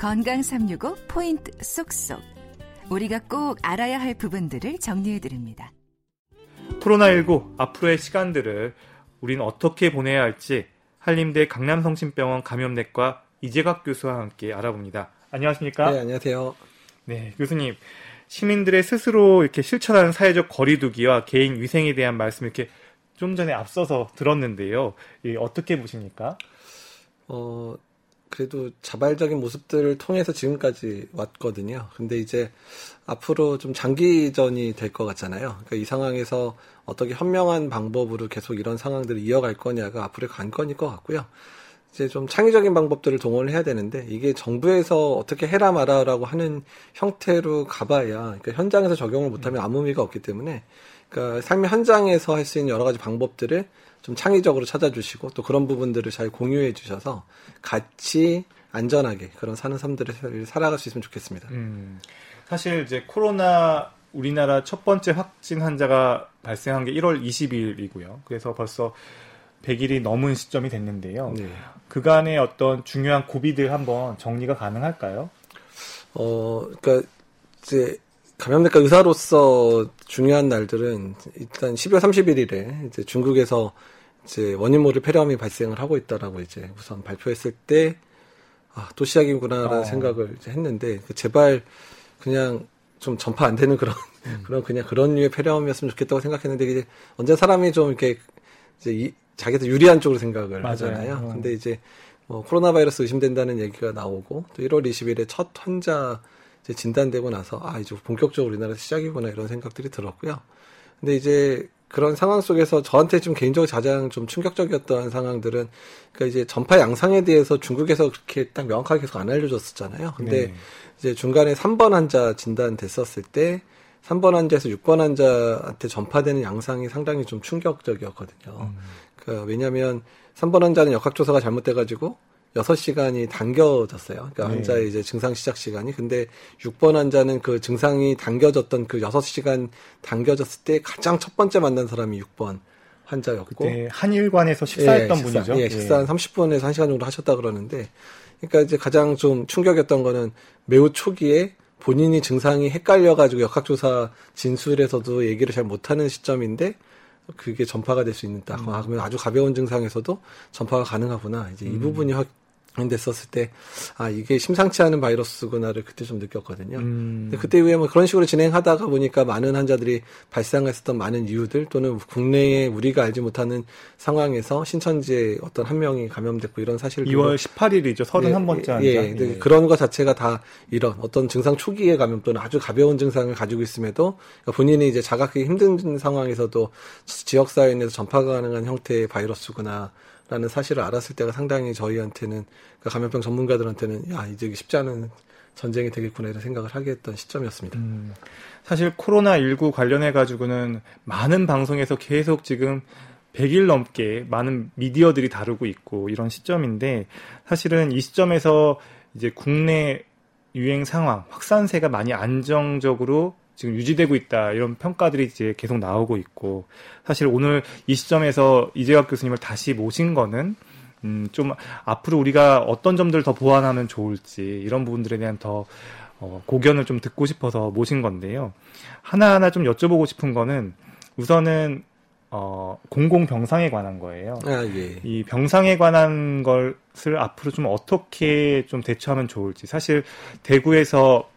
건강 365 포인트 쏙쏙. 우리가 꼭 알아야 할 부분들을 정리해 드립니다. 코로나19 앞으로의 시간들을 우린 어떻게 보내야 할지 한림대 강남성심병원 감염내과 이재각 교수와 함께 알아봅니다. 안녕하십니까? 네, 안녕하세요. 네, 교수님. 시민들의 스스로 이렇게 실천하는 사회적 거리두기와 개인 위생에 대한 말씀 이렇게 좀 전에 앞서서 들었는데요. 어떻게 보십니까? 어, 그래도 자발적인 모습들을 통해서 지금까지 왔거든요. 근데 이제 앞으로 좀 장기전이 될 것 같잖아요. 그러니까 이 상황에서 어떻게 현명한 방법으로 계속 이런 상황들을 이어갈 거냐가 앞으로의 관건일 것 같고요. 이제 좀 창의적인 방법들을 동원을 해야 되는데 이게 정부에서 어떻게 해라 마라라고 하는 형태로 가봐야 그러니까 현장에서 적용을 못하면 아무 의미가 없기 때문에 그러니까 삶의 현장에서 할 수 있는 여러 가지 방법들을 좀 창의적으로 찾아주시고 또 그런 부분들을 잘 공유해 주셔서 같이 안전하게 그런 사는 삶들을 살아갈 수 있으면 좋겠습니다. 음, 사실 이제 코로나 우리나라 첫 번째 확진 환자가 발생한 게 1월 20일이고요. 그래서 벌써 100일이 넘은 시점이 됐는데요. 네. 그간의 어떤 중요한 고비들 한번 정리가 가능할까요? 어, 그러니까 이제 감염내과 의사로서 중요한 날들은 일단 12월 31일에 이제 중국에서 이제 원인 모를 폐렴이 발생을 하고 있다라고 이제 우선 발표했을 때 아, 또 시작이구나라는 어. 생각을 이제 했는데 제발 그냥 좀 전파 안 되는 그런 음. 그런 그냥 그런 류의 폐렴이었으면 좋겠다고 생각했는데 이제 언제 사람이 좀 이렇게 이제 이, 자기도 유리한 쪽으로 생각을 맞아요. 하잖아요. 어. 근데 이제 뭐 코로나 바이러스 의심된다는 얘기가 나오고 또 1월 20일에 첫 환자 이제 진단되고 나서 아 이제 본격적으로 우리나라 시작이구나 이런 생각들이 들었고요. 근데 이제 그런 상황 속에서 저한테 좀 개인적으로 가장 좀 충격적이었던 상황들은 그러니까 이제 전파 양상에 대해서 중국에서 그렇게 딱 명확하게 계속 안 알려줬었잖아요. 근데 네. 이제 중간에 3번 환자 진단됐었을 때 3번 환자에서 6번 환자한테 전파되는 양상이 상당히 좀 충격적이었거든요. 음. 그 왜냐하면 3번 환자는 역학조사가 잘못돼가지고 6시간이 당겨졌어요. 그러니까 네. 환자의 이제 증상 시작 시간이. 근데 6번 환자는 그 증상이 당겨졌던 그 6시간 당겨졌을 때 가장 첫 번째 만난 사람이 6번 환자였고. 네, 한일관에서 식사했던 예, 식사, 분이죠. 예, 식사 한 30분에서 1시간 정도 하셨다 그러는데. 그러니까 이제 가장 좀 충격이었던 거는 매우 초기에 본인이 증상이 헷갈려가지고 역학조사 진술에서도 얘기를 잘 못하는 시점인데 그게 전파가 될 수 있다. 음. 아, 그러면 아주 가벼운 증상에서도 전파가 가능하구나. 이제 이 음. 부분이 확 됐었을 때, 아, 이게 심상치 않은 바이러스구나를 그때 좀 느꼈거든요. 음. 그때 이후에 뭐 그런 식으로 진행하다가 보니까 많은 환자들이 발생했었던 많은 이유들 또는 국내에 우리가 알지 못하는 상황에서 신천지에 어떤 한 명이 감염됐고 이런 사실을 2월 18일이죠. 31번째 예, 예, 예, 그런 것 자체가 다 이런 어떤 증상 초기의 감염 또는 아주 가벼운 증상을 가지고 있음에도 그러니까 본인이 이제 자각하기 힘든 상황에서도 지역사회에 내서 전파가 가능한 형태의 바이러스구나. 라는 사실을 알았을 때가 상당히 저희한테는 그러니까 감염병 전문가들한테는 야 이제 쉽지 않은 전쟁이 되겠구나 이런 생각을 하게 했던 시점이었습니다. 음, 사실 코로나 19 관련해 가지고는 많은 방송에서 계속 지금 100일 넘게 많은 미디어들이 다루고 있고 이런 시점인데 사실은 이 시점에서 이제 국내 유행 상황 확산세가 많이 안정적으로 지금 유지되고 있다 이런 평가들이 이제 계속 나오고 있고 사실 오늘 이 시점에서 이재학 교수님을 다시 모신 거는 음, 좀 앞으로 우리가 어떤 점들을 더 보완하면 좋을지 이런 부분들에 대한 더 어, 고견을 좀 듣고 싶어서 모신 건데요. 하나하나 좀 여쭤보고 싶은 거는 우선은 어, 공공 병상에 관한 거예요. 아, 예. 이 병상에 관한 것을 앞으로 좀 어떻게 좀 대처하면 좋을지. 사실 대구에서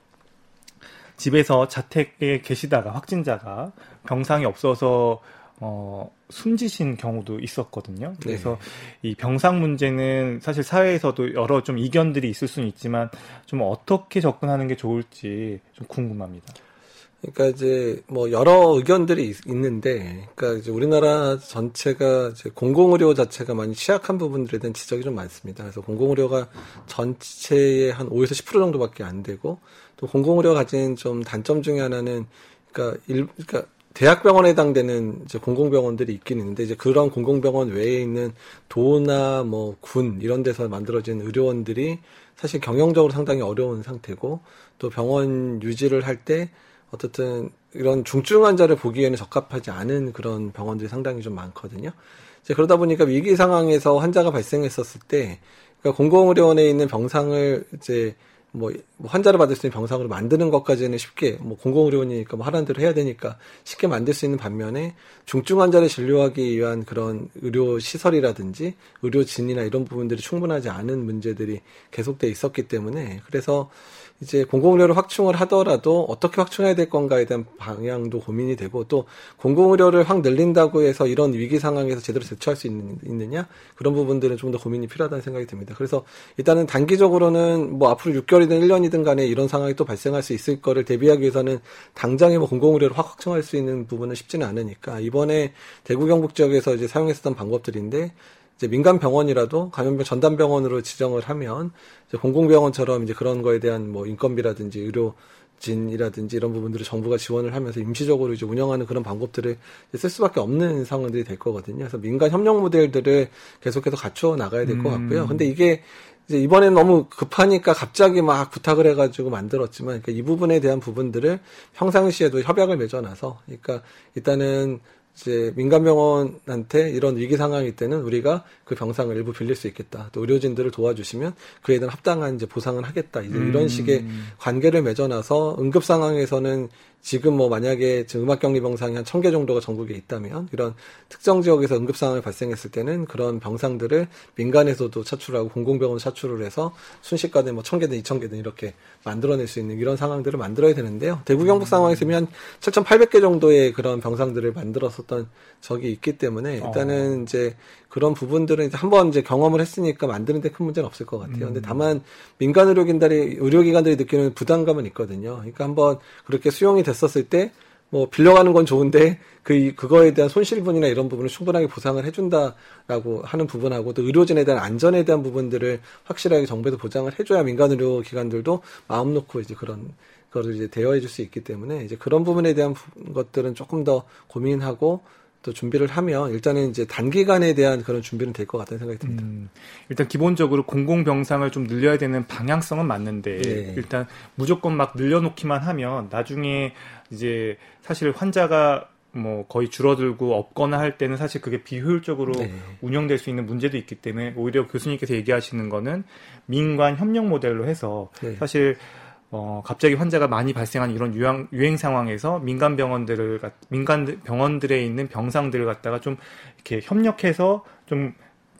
집에서 자택에 계시다가 확진자가 병상이 없어서 어, 숨지신 경우도 있었거든요. 그래서 네. 이 병상 문제는 사실 사회에서도 여러 좀 이견들이 있을 수는 있지만 좀 어떻게 접근하는 게 좋을지 좀 궁금합니다. 그러니까 이제 뭐 여러 의견들이 있, 는데 그러니까 이제 우리나라 전체가 이제 공공의료 자체가 많이 취약한 부분들에 대한 지적이 좀 많습니다. 그래서 공공의료가 전체의 한 5에서 10% 정도밖에 안 되고 또 공공의료가 가진 좀 단점 중에 하나는 그러니까 일 그러니까 대학병원에 해당되는 이제 공공병원들이 있긴 있는데 이제 그런 공공병원 외에 있는 도나 뭐 군 이런 데서 만들어진 의료원들이 사실 경영적으로 상당히 어려운 상태고 또 병원 유지를 할때 어쨌든 이런 중증 환자를 보기에는 적합하지 않은 그런 병원들이 상당히 좀 많거든요. 이제 그러다 보니까 위기 상황에서 환자가 발생했었을 때 그러니까 공공의료원에 있는 병상을 이제 뭐 환자를 받을 수 있는 병상으로 만드는 것까지는 쉽게 뭐 공공의료원이니까 뭐 하라는 대로 해야 되니까 쉽게 만들 수 있는 반면에 중증 환자를 진료하기 위한 그런 의료 시설이라든지 의료진이나 이런 부분들이 충분하지 않은 문제들이 계속돼 있었기 때문에 그래서 이제 공공의료를 확충을 하더라도 어떻게 확충해야 될 건가에 대한 방향도 고민이 되고 또 공공의료를 확 늘린다고 해서 이런 위기 상황에서 제대로 대처할 수 있는, 있느냐 그런 부분들은 좀 더 고민이 필요하다는 생각이 듭니다. 그래서 일단은 단기적으로는 뭐 앞으로 6개월이든 1년이든 간에 이런 상황이 또 발생할 수 있을 거를 대비하기 위해서는 당장에 뭐 공공의료를 확 확충할 수 있는 부분은 쉽지는 않으니까 이번에 대구 경북 지역에서 이제 사용했었던 방법들인데 이제 민간 병원이라도 감염병 전담 병원으로 지정을 하면 이제 공공병원처럼 이제 그런 거에 대한 뭐 인건비라든지 의료 진이라든지 이런 부분들을 정부가 지원을 하면서 임시적으로 이제 운영하는 그런 방법들을 쓸 수밖에 없는 상황들이 될 거거든요. 그래서 민간 협력 모델들을 계속해서 갖춰 나가야 될것 같고요. 음. 근데 이게 이제 이번엔 너무 급하니까 갑자기 막 부탁을 해가지고 만들었지만 그러니까 이 부분에 대한 부분들을 평상시에도 협약을 맺어놔서 그러니까 일단은 이제 민간병원한테 이런 위기 상황일 때는 우리가 그 병상을 일부 빌릴 수 있겠다. 또 의료진들을 도와주시면 그에 대한 합당한 이제 보상을 하겠다. 이제 이런 음. 식의 관계를 맺어놔서 응급 상황에서는 지금 뭐 만약에 지금 음악 격리 병상이 한 천 개 정도가 전국에 있다면 이런 특정 지역에서 응급 상황이 발생했을 때는 그런 병상들을 민간에서도 차출하고 공공병원 차출을 해서 순식간에 뭐 천 개든 이천 개든 이렇게 만들어낼 수 있는 이런 상황들을 만들어야 되는데요. 대구 경북 상황에서 한 7,800개 정도의 그런 병상들을 만들었었던 적이 있기 때문에 일단은 어. 이제 그런 부분들은 이제 한번 이제 경험을 했으니까 만드는데 큰 문제는 없을 것 같아요. 음. 근데 다만 민간 의료기관들이 의료기관들이 느끼는 부담감은 있거든요. 그러니까 한번 그렇게 수용이 됐었을 때 뭐 빌려가는 건 좋은데 그 그거에 대한 손실분이나 이런 부분을 충분하게 보상을 해준다라고 하는 부분하고 또 의료진에 대한 안전에 대한 부분들을 확실하게 정부에서 보장을 해줘야 민간 의료기관들도 마음 놓고 이제 그런 거를 이제 대여해 줄 수 있기 때문에 이제 그런 부분에 대한 것들은 조금 더 고민하고 또 준비를 하면 일단은 이제 단기간에 대한 그런 준비는 될 것 같다는 생각이 듭니다. 음, 일단 기본적으로 공공병상을 좀 늘려야 되는 방향성은 맞는데 네. 일단 무조건 막 늘려놓기만 하면 나중에 이제 사실 환자가 뭐 거의 줄어들고 없거나 할 때는 사실 그게 비효율적으로 네. 운영될 수 있는 문제도 있기 때문에 오히려 교수님께서 얘기하시는 거는 민관 협력 모델로 해서 네. 사실 어, 갑자기 환자가 많이 발생한 이런 유행, 유행 상황에서 민간 병원들을, 민간 병원들에 있는 병상들을 갖다가 좀 이렇게 협력해서 좀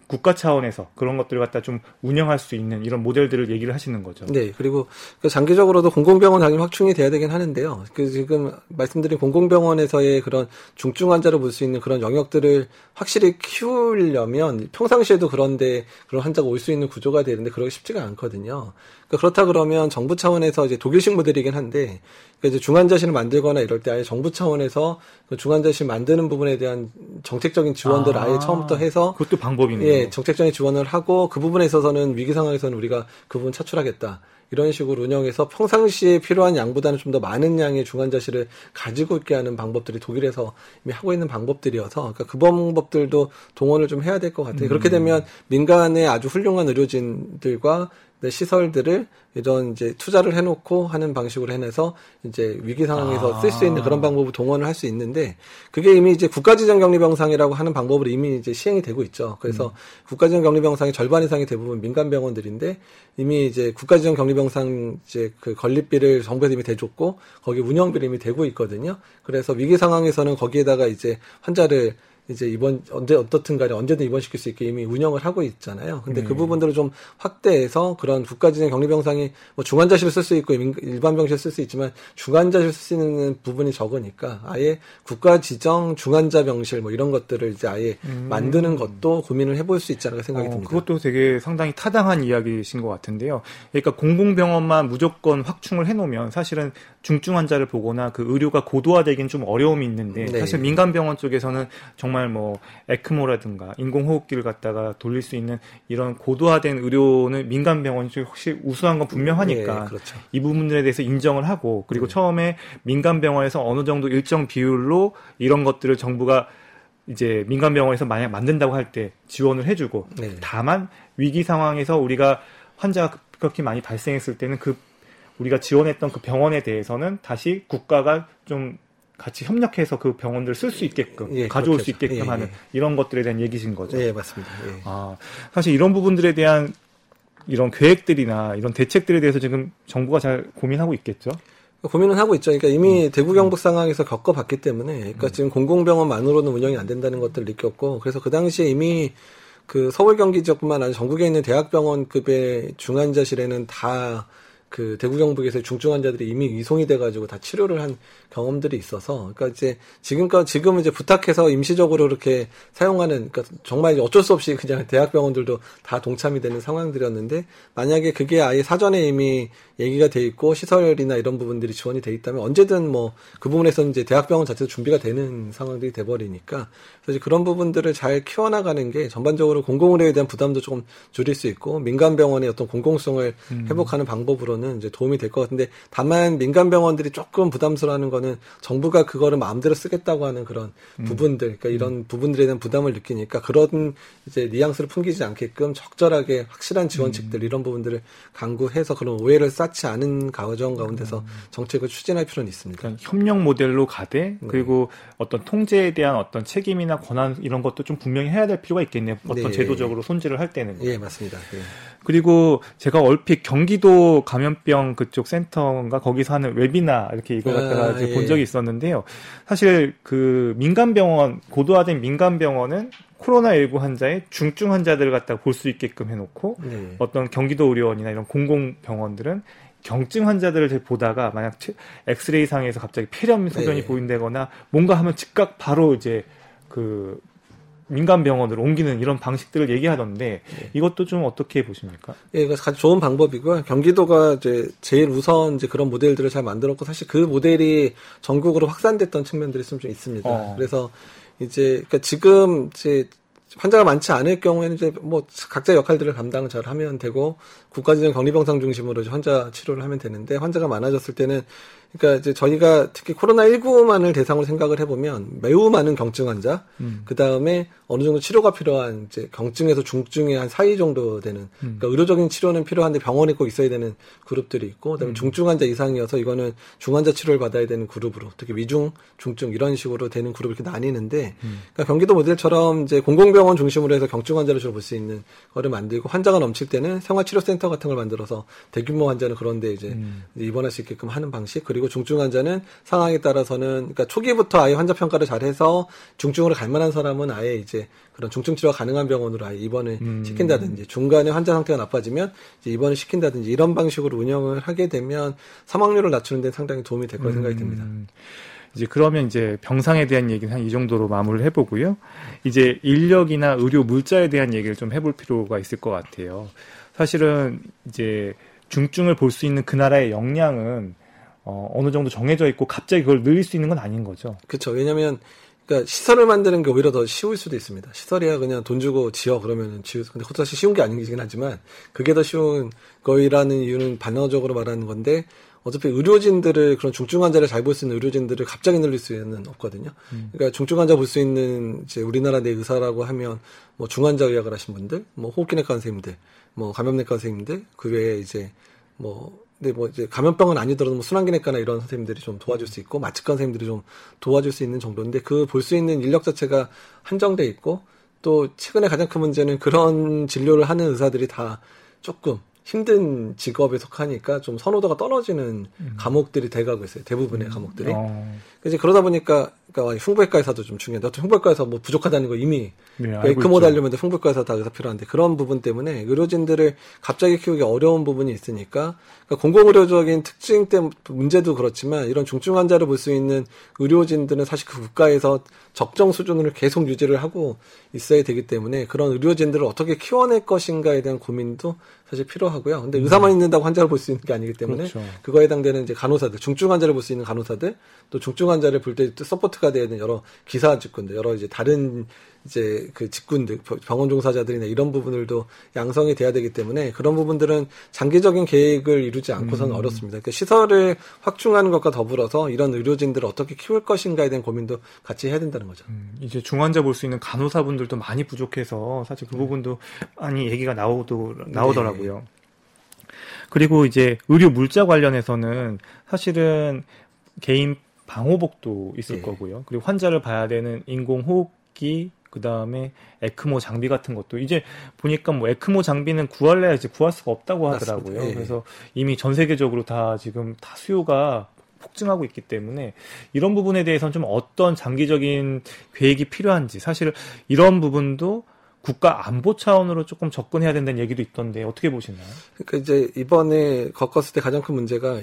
국가 차원에서 그런 것들을 갖다 좀 운영할 수 있는 이런 모델들을 얘기를 하시는 거죠. 네. 그리고 그 장기적으로도 공공병원 당연히 확충이 돼야 되긴 하는데요. 그 지금 말씀드린 공공병원에서의 그런 중증 환자를 볼 수 있는 그런 영역들을 확실히 키우려면 평상시에도 그런데 그런 환자가 올 수 있는 구조가 되는데 그러기 쉽지가 않거든요. 그러니까 그렇다 그러면 정부 차원에서 이제 독일식 모델이긴 한데 그러니까 이제 중환자실을 만들거나 이럴 때 아예 정부 차원에서 그 중환자실 만드는 부분에 대한 정책적인 지원들 아, 아예 처음부터 해서 그것도 방법이네요. 예, 정책적인 지원을 하고 그 부분에 있어서는 위기 상황에서는 우리가 그 부분 차출하겠다. 이런 식으로 운영해서 평상시에 필요한 양보다는 좀 더 많은 양의 중환자실을 가지고 있게 하는 방법들이 독일에서 이미 하고 있는 방법들이어서 그러니까 그 방법들도 동원을 좀 해야 될 것 같아요. 음. 그렇게 되면 민간의 아주 훌륭한 의료진들과 네, 시설들을 이런 이제 투자를 해놓고 하는 방식으로 해내서 이제 위기 상황에서 아. 쓸수 있는 그런 방법을 동원을 할 수 있는데 그게 이미 이제 국가지정격리병상이라고 하는 방법으로 이미 이제 시행이 되고 있죠. 그래서 음. 국가지정격리병상의 절반 이상이 대부분 민간 병원들인데 이미 이제 국가지정격리병상 이제 그 건립비를 정부에서 이미 대줬고 거기 운영비를 이미 되고 있거든요. 그래서 위기 상황에서는 거기에다가 이제 환자를 이제 이번 언제 어떻든 간에 언제든 입원시킬 수 있게 이미 운영을 하고 있잖아요. 근데 그 네. 그 부분들을 좀 확대해서 그런 국가지정 격리병상이 뭐 중환자실 쓸수 있고 일반 병실 쓸 수 있지만 중환자실 쓸 수 있는 부분이 적으니까 아예 국가지정 중환자 병실 뭐 이런 것들을 이제 아예 음. 만드는 것도 고민을 해볼 수 있지 않을까 생각이 어, 듭니다. 그것도 되게 상당히 타당한 이야기이신 것 같은데요. 그러니까 공공병원만 무조건 확충을 해놓으면 사실은 중증 환자를 보거나 그 의료가 고도화되긴 좀 어려움이 있는데 네. 사실 민간 병원 쪽에서는 정말 뭐 에크모라든가 인공호흡기를 갖다가 돌릴 수 있는 이런 고도화된 의료는 민간 병원이 혹시 우수한 건 분명하니까 네, 그렇죠. 이 부분들에 대해서 인정을 하고 그리고 네. 처음에 민간 병원에서 어느 정도 일정 비율로 이런 것들을 정부가 이제 민간 병원에서 만약 만든다고 할 때 지원을 해주고 네. 다만 위기 상황에서 우리가 환자가 급격히 많이 발생했을 때는 그 우리가 지원했던 그 병원에 대해서는 다시 국가가 좀 같이 협력해서 그 병원들을 쓸 수 있게끔 예, 가져올 그렇겠죠. 수 있게끔 예, 하는 예. 이런 것들에 대한 얘기신 거죠. 예, 맞습니다. 예. 아, 사실 이런 부분들에 대한 이런 계획들이나 이런 대책들에 대해서 지금 정부가 잘 고민하고 있겠죠. 고민은 하고 있죠. 그러니까 이미 음. 대구 경북 상황에서 겪어봤기 때문에, 그러니까 음. 지금 공공병원만으로는 운영이 안 된다는 것들을 느꼈고, 그래서 그 당시에 이미 그 서울 경기 지역뿐만 아니라 전국에 있는 대학병원급의 중환자실에는 다 그 대구 경북에서 중증 환자들이 이미 이송이 돼가지고 다 치료를 한 경험들이 있어서 그러니까 이제 지금까 지금은 이제 부탁해서 임시적으로 이렇게 사용하는 그러니까 정말 어쩔 수 없이 그냥 대학병원들도 다 동참이 되는 상황들이었는데 만약에 그게 아예 사전에 이미 얘기가 돼 있고 시설이나 이런 부분들이 지원이 돼 있다면 언제든 뭐 그 부분에서는 이제 대학병원 자체도 준비가 되는 상황들이 돼 버리니까 그래서 그런 부분들을 잘 키워나가는 게 전반적으로 공공의료에 대한 부담도 조금 줄일 수 있고 민간 병원의 어떤 공공성을 음. 회복하는 방법으로는 이제 도움이 될 것 같은데 다만 민간 병원들이 조금 부담스러워하는 건 거는 정부가 그거를 마음대로 쓰겠다고 하는 그런 음. 부분들, 그러니까 이런 음. 부분들에 대한 부담을 느끼니까 그런 이제 뉘앙스를 풍기지 않게끔 적절하게 확실한 지원책들 음. 이런 부분들을 강구해서 그런 오해를 쌓지 않은 과정 가운데서 음. 정책을 추진할 필요는 있습니다. 그러니까 협력 모델로 가되 네. 그리고 네. 어떤 통제에 대한 어떤 책임이나 권한 이런 것도 좀 분명히 해야 될 필요가 있겠네요. 어떤 네. 제도적으로 손질을 할 때는. 예, 맞습니다. 예. 그리고 제가 얼핏 경기도 감염병 그쪽 센터인가 거기서 하는 웨비나 이렇게 이거 갖다가 아, 예. 본 적이 있었는데요. 사실 그 민간병원 고도화된 민간병원은 코로나19 환자의 중증 환자들을 갖다 볼수 있게끔 해놓고 네. 어떤 경기도 의료원이나 이런 공공병원들은 경증 환자들을 보다가 만약 엑스레이 상에서 갑자기 폐렴 소견이 네. 보인다거나 뭔가 하면 즉각 바로 이제 그 민간 병원으로 옮기는 이런 방식들을 얘기하던데 네. 이것도 좀 어떻게 보십니까? 예, 이거 아주 좋은 방법이고요. 경기도가 이제 제일 우선 이제 그런 모델들을 잘 만들었고 사실 그 모델이 전국으로 확산됐던 측면들이 좀 있습니다. 어. 그래서 이제 그러니까 지금 이제 환자가 많지 않을 경우에는 이제 뭐 각자 역할들을 감당 잘 하면 되고 국가지정 격리병상 중심으로 환자 치료를 하면 되는데 환자가 많아졌을 때는 그러니까 이제 저희가 특히 코로나19만을 대상으로 생각을 해보면 매우 많은 경증 환자, 음. 그 다음에 어느 정도 치료가 필요한 이제 경증에서 중증의 한 사이 정도 되는, 음. 그러니까 의료적인 치료는 필요한데 병원에 꼭 있어야 되는 그룹들이 있고, 그 다음에 음. 중증 환자 이상이어서 이거는 중환자 치료를 받아야 되는 그룹으로, 특히 위중, 중증 이런 식으로 되는 그룹이 이렇게 나뉘는데, 음. 그러니까 경기도 모델처럼 이제 공공병원 중심으로 해서 경증 환자를 주로 볼 수 있는 거를 만들고 환자가 넘칠 때는 생활치료센터 같은 걸 만들어서 대규모 환자는 그런데 이제 음. 입원할 수 있게끔 하는 방식 그리고 그리고 중증 환자는 상황에 따라서는 그러니까 초기부터 아예 환자 평가를 잘해서 중증으로 갈 만한 사람은 아예 이제 그런 중증 치료가 가능한 병원으로 아예 입원을 음. 시킨다든지 중간에 환자 상태가 나빠지면 이제 입원을 시킨다든지 이런 방식으로 운영을 하게 되면 사망률을 낮추는 데 상당히 도움이 될 거라 음. 생각이 듭니다. 이제 그러면 이제 병상에 대한 얘기는 한 이 정도로 마무리를 해보고요. 이제 인력이나 의료 물자에 대한 얘기를 좀 해볼 필요가 있을 것 같아요. 사실은 이제 중증을 볼 수 있는 그 나라의 역량은 어, 어느 정도 정해져 있고 갑자기 그걸 늘릴 수 있는 건 아닌 거죠. 그렇죠. 왜냐하면 그러니까 시설을 만드는 게 오히려 더 쉬울 수도 있습니다. 시설이야 그냥 돈 주고 지어 그러면은 지우. 근데 그것도 사실 쉬운 게 아니긴 하지만 그게 더 쉬운 거이라는 이유는 반어적으로 말하는 건데 어차피 의료진들을 그런 중증 환자를 잘 볼 수 있는 의료진들을 갑자기 늘릴 수는 없거든요. 음. 그러니까 중증 환자 볼 수 있는 이제 우리나라 내 의사라고 하면 뭐 중환자 의학을 하신 분들, 뭐 호흡기내과 선생님들, 뭐 감염내과 선생님들, 그 외에 이제 뭐 근데 뭐 이제 감염병은 아니더라도 뭐 순환기내과나 이런 선생님들이 좀 도와줄 수 있고 마취과 선생님들이 좀 도와줄 수 있는 정도인데 그 볼 수 있는 인력 자체가 한정돼 있고 또 최근에 가장 큰 문제는 그런 진료를 하는 의사들이 다 조금 힘든 직업에 속하니까 좀 선호도가 떨어지는 음. 과목들이 돼가고 있어요. 대부분의 음. 과목들이. 어. 이제 그러다 보니까 그러니까 흉부외과 의사도 좀 중요해. 나도 흉부외과 의사 뭐 부족하다는 거 이미 네, 에크모 달려면 의사 다 의사 필요한데 그런 부분 때문에 의료진들을 갑자기 키우기 어려운 부분이 있으니까 그러니까 공공의료적인 특징 때문에 문제도 그렇지만 이런 중증 환자를 볼 수 있는 의료진들은 사실 그 국가에서 적정 수준을 계속 유지를 하고 있어야 되기 때문에 그런 의료진들을 어떻게 키워낼 것인가에 대한 고민도 사실 필요하고요. 근데 의사만 음. 있는다고 환자를 볼 수 있는 게 아니기 때문에 그렇죠. 그거에 해당되는 이제 간호사들, 중증 환자를 볼 수 있는 간호사들, 또 중증 환자를 볼 때 support가 되야 되는 여러 기사 직군들, 여러 이제 다른 이제 그 직군들, 병원 종사자들이나 이런 부분들도 양성이 돼야 되기 때문에 그런 부분들은 장기적인 계획을 이루지 않고서는 음. 어렵습니다. 그러니까 시설을 확충하는 것과 더불어서 이런 의료진들을 어떻게 키울 것인가에 대한 고민도 같이 해야 된다는 거죠. 음, 이제 중환자 볼 수 있는 간호사분들도 많이 부족해서 사실 그 네. 부분도 많이 얘기가 나오도 나오더라고요. 네. 그리고 이제 의료 물자 관련해서는 사실은 개인 방호복도 있을 네. 거고요. 그리고 환자를 봐야 되는 인공호흡기 그 다음에 에크모 장비 같은 것도 이제 보니까 뭐 에크모 장비는 구할래야 이제 구할 수가 없다고 하더라고요. 예. 그래서 이미 전 세계적으로 다 지금 다 수요가 폭증하고 있기 때문에 이런 부분에 대해서는 좀 어떤 장기적인 계획이 필요한지 사실 이런 부분도 국가 안보 차원으로 조금 접근해야 된다는 얘기도 있던데 어떻게 보시나요? 그러니까 이제 이번에 겪었을 때 가장 큰 문제가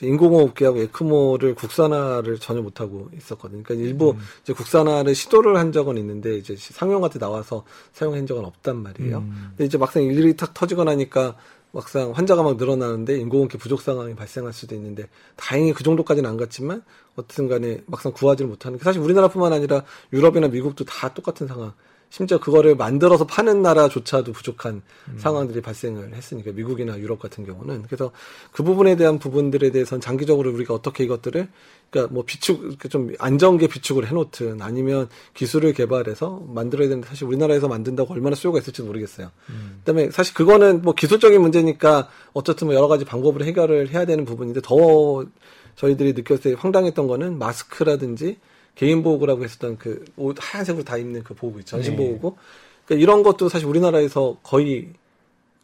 인공호흡기하고 에크모를 국산화를 전혀 못하고 있었거든요. 그러니까 일부 음. 이제 국산화를 시도를 한 적은 있는데 이제 상용한테 나와서 사용한 적은 없단 말이에요. 음. 근데 이제 막상 일이 탁 터지고 나니까 막상 환자가 막 늘어나는데 인공호흡기 부족 상황이 발생할 수도 있는데 다행히 그 정도까지는 안 갔지만 어쨌든 간에 막상 구하지를 못하는 게 사실 우리나라뿐만 아니라 유럽이나 미국도 다 똑같은 상황. 심지어 그거를 만들어서 파는 나라조차도 부족한 음. 상황들이 발생을 했으니까 미국이나 유럽 같은 경우는 그래서 그 부분에 대한 부분들에 대해서는 장기적으로 우리가 어떻게 이것들을 그러니까 뭐 비축 좀 안정계 비축을 해놓든 아니면 기술을 개발해서 만들어야 되는데 사실 우리나라에서 만든다고 얼마나 수요가 있을지 모르겠어요. 음. 그다음에 사실 그거는 뭐 기술적인 문제니까 어쨌든 뭐 여러 가지 방법으로 해결을 해야 되는 부분인데 더 저희들이 느꼈을 때 황당했던 거는 마스크라든지 개인 보호구라고 했었던 그 옷 하얀색으로 다 입는 그 보호구 있죠. 전신 네. 보호구. 그러니까 이런 것도 사실 우리나라에서 거의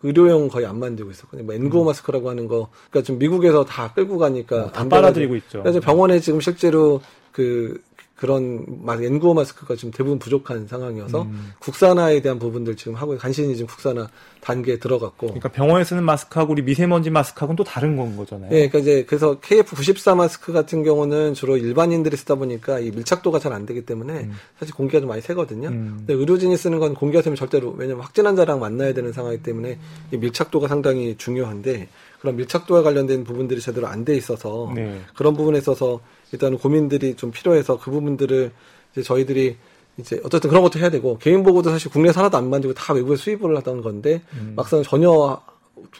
의료용 거의 안 만들고 있었거든요. 뭐 N95 음. 마스크라고 하는 거. 그러니까 좀 미국에서 다 끌고 가니까 어, 다 빨아들이고 있죠. 그래서 병원에 지금 실제로 그 그런 N95 마스크가 지금 대부분 부족한 상황이어서 음. 국산화에 대한 부분들 지금 하고 간신히 지금 국산화 단계에 들어갔고. 그러니까 병원에 쓰는 마스크하고 우리 미세먼지 마스크하고는 또 다른 건 거잖아요. 네, 그러니까 이제 그래서 KF94 마스크 같은 경우는 주로 일반인들이 쓰다 보니까 이 밀착도가 잘 안 되기 때문에 음. 사실 공기가 좀 많이 새거든요. 음. 근데 의료진이 쓰는 건 공기가 새면 절대로 왜냐면 확진 환자랑 만나야 되는 상황이기 때문에 이 밀착도가 상당히 중요한데 그런 밀착도와 관련된 부분들이 제대로 안 돼 있어서 네. 그런 부분에 있어서 일단 고민들이 좀 필요해서 그 부분들을 이제 저희들이 이제 어쨌든 그런 것도 해야 되고 개인 보고도 사실 국내에서 하나도 안 만들고 다 외부에 수입을 하던 건데 음. 막상 전혀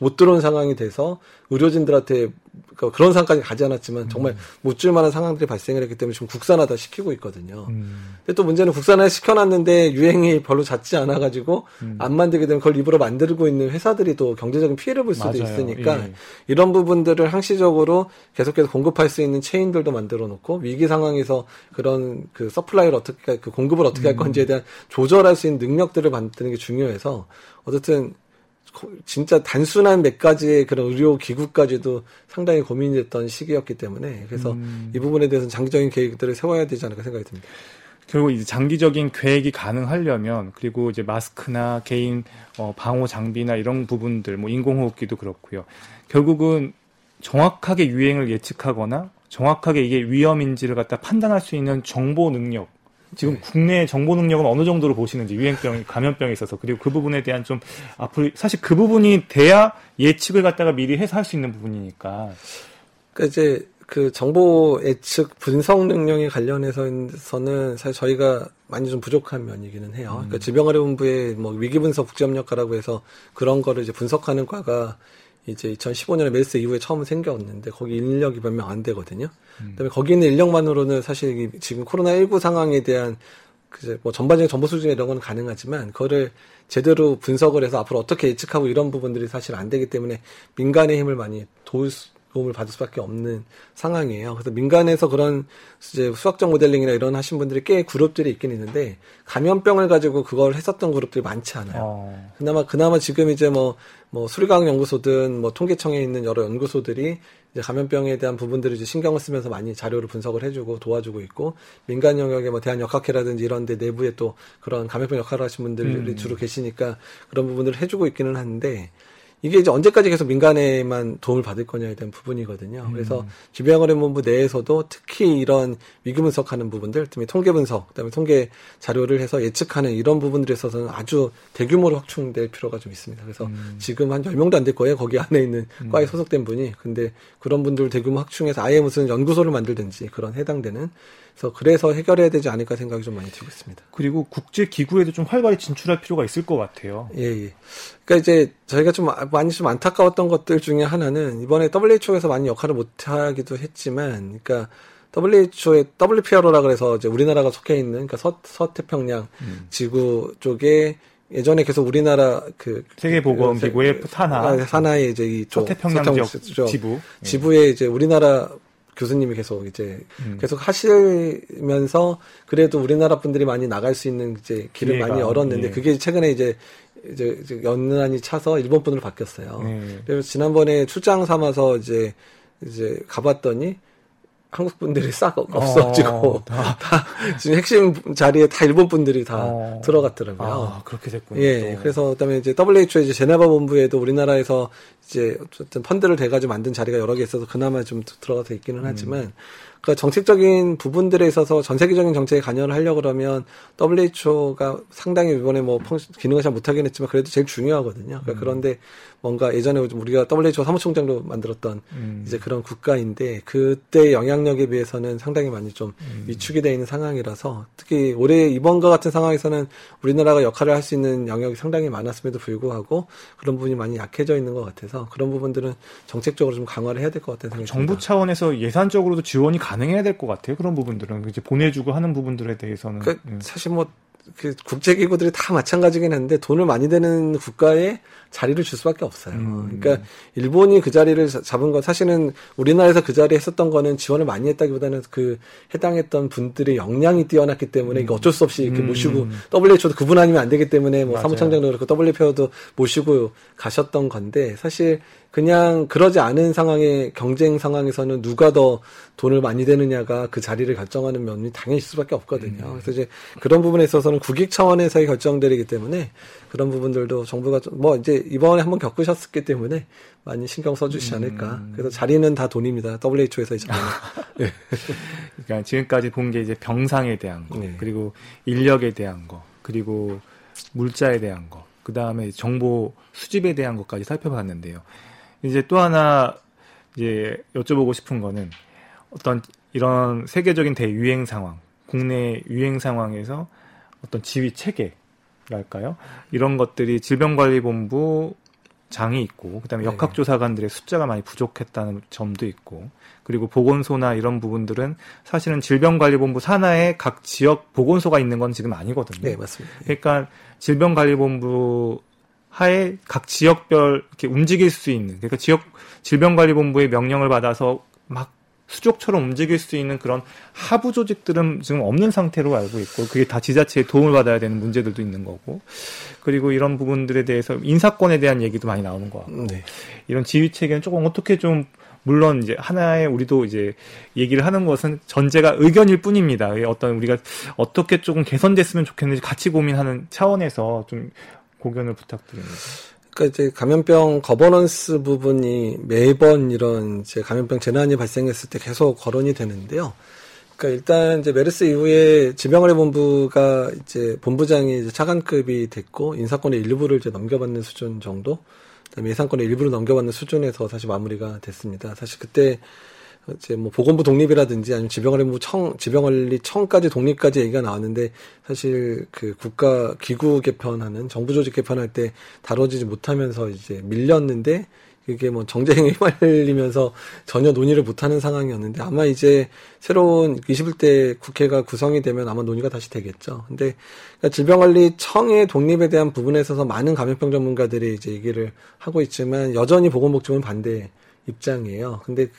못 들어온 상황이 돼서 의료진들한테 그러니까 그런 상황까지 가지 않았지만 정말 음. 못줄 만한 상황들이 발생을 했기 때문에 지금 국산화다 시키고 있거든요. 음. 근데 또 문제는 국산화 시켜놨는데 유행이 별로 잦지 않아가지고 음. 안 만들게 되면 그걸 일부러 만들고 있는 회사들이 또 경제적인 피해를 볼 수도 맞아요. 있으니까 예. 이런 부분들을 항시적으로 계속해서 공급할 수 있는 체인들도 만들어 놓고 위기 상황에서 그런 그 supply를 어떻게 그 공급을 어떻게 할 음. 건지에 대한 조절할 수 있는 능력들을 만드는 게 중요해서 어쨌든 진짜 단순한 몇 가지의 그런 의료 기구까지도 상당히 고민이 됐던 시기였기 때문에 그래서 음. 이 부분에 대해서는 장기적인 계획들을 세워야 되지 않을까 생각이 듭니다. 결국 이제 장기적인 계획이 가능하려면 그리고 이제 마스크나 개인 어, 방호 장비나 이런 부분들 뭐 인공호흡기도 그렇고요. 결국은 정확하게 유행을 예측하거나 정확하게 이게 위험인지를 갖다 판단할 수 있는 정보 능력 지금 네. 국내 정보 능력은 어느 정도로 보시는지 유행병, 감염병에 있어서 그리고 그 부분에 대한 좀 앞으로 사실 그 부분이 돼야 예측을 갖다가 미리 해서 할 수 있는 부분이니까. 그러니까 이제 그 정보 예측 분석 능력에 관련해서는 사실 저희가 많이 좀 부족한 면이기는 해요. 음. 그러니까 질병관리본부의 뭐 위기 분석 국제협력과라고 해서 그런 거를 이제 분석하는 과가 이제 2015년에 메르스 이후에 처음 생겼는데 거기 인력이 몇 명 안 되거든요. 음. 그다음에 거기 있는 인력만으로는 사실 지금 코로나 19 상황에 대한 그뭐 전반적인 정보 수준 이런 건 가능하지만 그거를 제대로 분석을 해서 앞으로 어떻게 예측하고 이런 부분들이 사실 안 되기 때문에 민간의 힘을 많이 도울 수, 도움을 받을 수밖에 없는 상황이에요. 그래서 민간에서 그런 이제 수학적 모델링이나 이런 하신 분들이 꽤 그룹들이 있긴 있는데 감염병을 가지고 그걸 했었던 그룹들이 많지 않아요. 어. 그나마 그나마 지금 이제 뭐뭐 수리과학 연구소든 뭐 통계청에 있는 여러 연구소들이 이제 감염병에 대한 부분들을 이제 신경을 쓰면서 많이 자료를 분석을 해주고 도와주고 있고 민간 영역에 뭐 대한 역학회라든지 이런데 내부에 또 그런 감염병 역할을 하신 분들이 음. 주로 계시니까 그런 부분들을 해주고 있기는 하는데 이게 이제 언제까지 계속 민간에만 도움을 받을 거냐에 대한 부분이거든요. 음. 그래서 기병관리본부 내에서도 특히 이런 위기 분석하는 부분들, 특히 통계 분석, 그다음에 통계 자료를 해서 예측하는 이런 부분들에 있어서는 아주 대규모로 확충될 필요가 좀 있습니다. 그래서 음. 지금 한 10명도 안 될 거예요. 거기 안에 있는 음. 과에 소속된 분이. 근데 그런 분들 대규모 확충해서 아예 무슨 연구소를 만들든지 그런 해당되는 그래서 그래서 해결해야 되지 않을까 생각이 좀 많이 들고 있습니다. 그리고 국제 기구에도 좀 활발히 진출할 필요가 있을 것 같아요. 예, 예. 그러니까 이제 저희가 좀 많이 좀 안타까웠던 것들 중에 하나는 이번에 WHO에서 많이 역할을 못 하기도 했지만, 그러니까 WHO의 WPRO라 그래서 이제 우리나라가 속해 있는 그러니까 서, 서태평양 음. 지구 쪽에 예전에 계속 우리나라 그 세계보건기구의 산하 아, 산하의 이제 이쪽 서태평양 지역 지부 지부에 이제 우리나라 교수님이 계속 이제 음. 계속 하시면서 그래도 우리나라 분들이 많이 나갈 수 있는 이제 길을 기회가, 많이 열었는데 예. 그게 최근에 이제 이제, 연난이 차서 일본 분으로 바뀌었어요. 예. 그래서 지난번에 출장 삼아서 이제 이제 가봤더니 한국 분들이 싹 없어지고 어, 다. 다. 지금 핵심 자리에 다 일본 분들이 다 어, 들어갔더라고요. 아, 그렇게 됐군요. 예. 또. 그래서 그다음에 이제 WHO 이제 제네바 본부에도 우리나라에서 이제 어쨌든 펀드를 대가지고 만든 자리가 여러 개 있어서 그나마 좀 들어가 서 있기는 음. 하지만 그러니까 정책적인 부분들에 있어서 전 세계적인 정책에 관여를 하려고 그러면 WHO가 상당히 이번에 뭐 기능을 잘 못하긴 했지만 그래도 제일 중요하거든요. 그러니까 음. 그런데 뭔가 예전에 우리가 WHO 사무총장도 만들었던 음. 이제 그런 국가인데 그때 영향력에 비해서는 상당히 많이 좀 음. 위축이 되어 있는 상황이라서 특히 올해 이번과 같은 상황에서는 우리나라가 역할을 할 수 있는 영역이 상당히 많았음에도 불구하고 그런 부분이 많이 약해져 있는 것 같아서 그런 부분들은 정책적으로 좀 강화를 해야 될 것 같다는 생각이 정부 듭니다. 차원에서 예산적으로도 지원이 가능해야 될 것 같아요. 그런 부분들은 이제 보내주고 하는 부분들에 대해서는 그, 사실 뭐 그 국제 기구들이 다 마찬가지긴 한데 돈을 많이 되는 국가에 자리를 줄 수밖에 없어요. 음. 그러니까 일본이 그 자리를 잡은 건 사실은 우리나라에서 그 자리에 했었던 거는 지원을 많이 했다기보다는 그 해당했던 분들의 역량이 뛰어났기 때문에 음. 어쩔 수 없이 이렇게 음. 모시고 WHO도 그분 아니면 안 되기 때문에 뭐 사무총장도 그렇고 WPO도 모시고 가셨던 건데 사실 그냥 그러지 않은 상황의 경쟁 상황에서는 누가 더 돈을 많이 되느냐가 그 자리를 결정하는 면이 당연히 있을 수밖에 없거든요. 음. 그래서 이제 그런 부분에 있어서는 국익 차원에서의 결정들이기 때문에 그런 부분들도 정부가 뭐 이제 이번에 한번 겪으셨기 때문에 많이 신경 써주시지 않을까. 음. 그래서 자리는 다 돈입니다. WHO에서 이제. 네. 그러니까 지금까지 본 게 이제 병상에 대한 거, 네. 그리고 인력에 대한 거, 그리고 물자에 대한 거, 그 다음에 정보 수집에 대한 것까지 살펴봤는데요. 이제 또 하나 이제 여쭤보고 싶은 거는 어떤 이런 세계적인 대유행 상황, 국내 유행 상황에서 어떤 지휘 체계랄까요? 이런 것들이 질병관리본부 장이 있고 그다음에 네. 역학조사관들의 숫자가 많이 부족했다는 점도 있고 그리고 보건소나 이런 부분들은 사실은 질병관리본부 산하에 각 지역 보건소가 있는 건 지금 아니거든요. 네, 맞습니다. 그러니까 질병관리본부 하에 각 지역별 이렇게 움직일 수 있는 그러니까 지역 질병관리본부의 명령을 받아서 막 수족처럼 움직일 수 있는 그런 하부 조직들은 지금 없는 상태로 알고 있고 그게 다 지자체의 도움을 받아야 되는 문제들도 있는 거고 그리고 이런 부분들에 대해서 인사권에 대한 얘기도 많이 나오는 것 같고 네. 이런 지휘 체계는 조금 어떻게 좀 물론 이제 하나의 우리도 이제 얘기를 하는 것은 전제가 의견일 뿐입니다. 어떤 우리가 어떻게 조금 개선됐으면 좋겠는지 같이 고민하는 차원에서 좀 고견을 부탁드립니다. 그러니까 이제 감염병 거버넌스 부분이 매번 이런 이제 감염병 재난이 발생했을 때 계속 거론이 되는데요. 그러니까 일단 이제 메르스 이후에 질병관리본부가 이제 본부장이 이제 차관급이 됐고 인사권의 일부를 이제 넘겨받는 수준 정도, 그다음에 예산권의 일부를 넘겨받는 수준에서 사실 마무리가 됐습니다. 사실 그때 이제 뭐 보건부 독립이라든지 아니면 지병관리부 청 지병관리청까지 독립까지 얘기가 나왔는데 사실 그 국가 기구 개편하는 정부 조직 개편할 때 다뤄지지 못하면서 이제 밀렸는데 그게 뭐 정쟁에 휘말리면서 전혀 논의를 못하는 상황이었는데 아마 이제 새로운 21대 국회가 구성이 되면 아마 논의가 다시 되겠죠. 근데 그러니까 질병관리청의 독립에 대한 부분에 있어서 많은 감염병 전문가들이 이제 얘기를 하고 있지만 여전히 보건복지부는 반대 입장이에요. 근데 그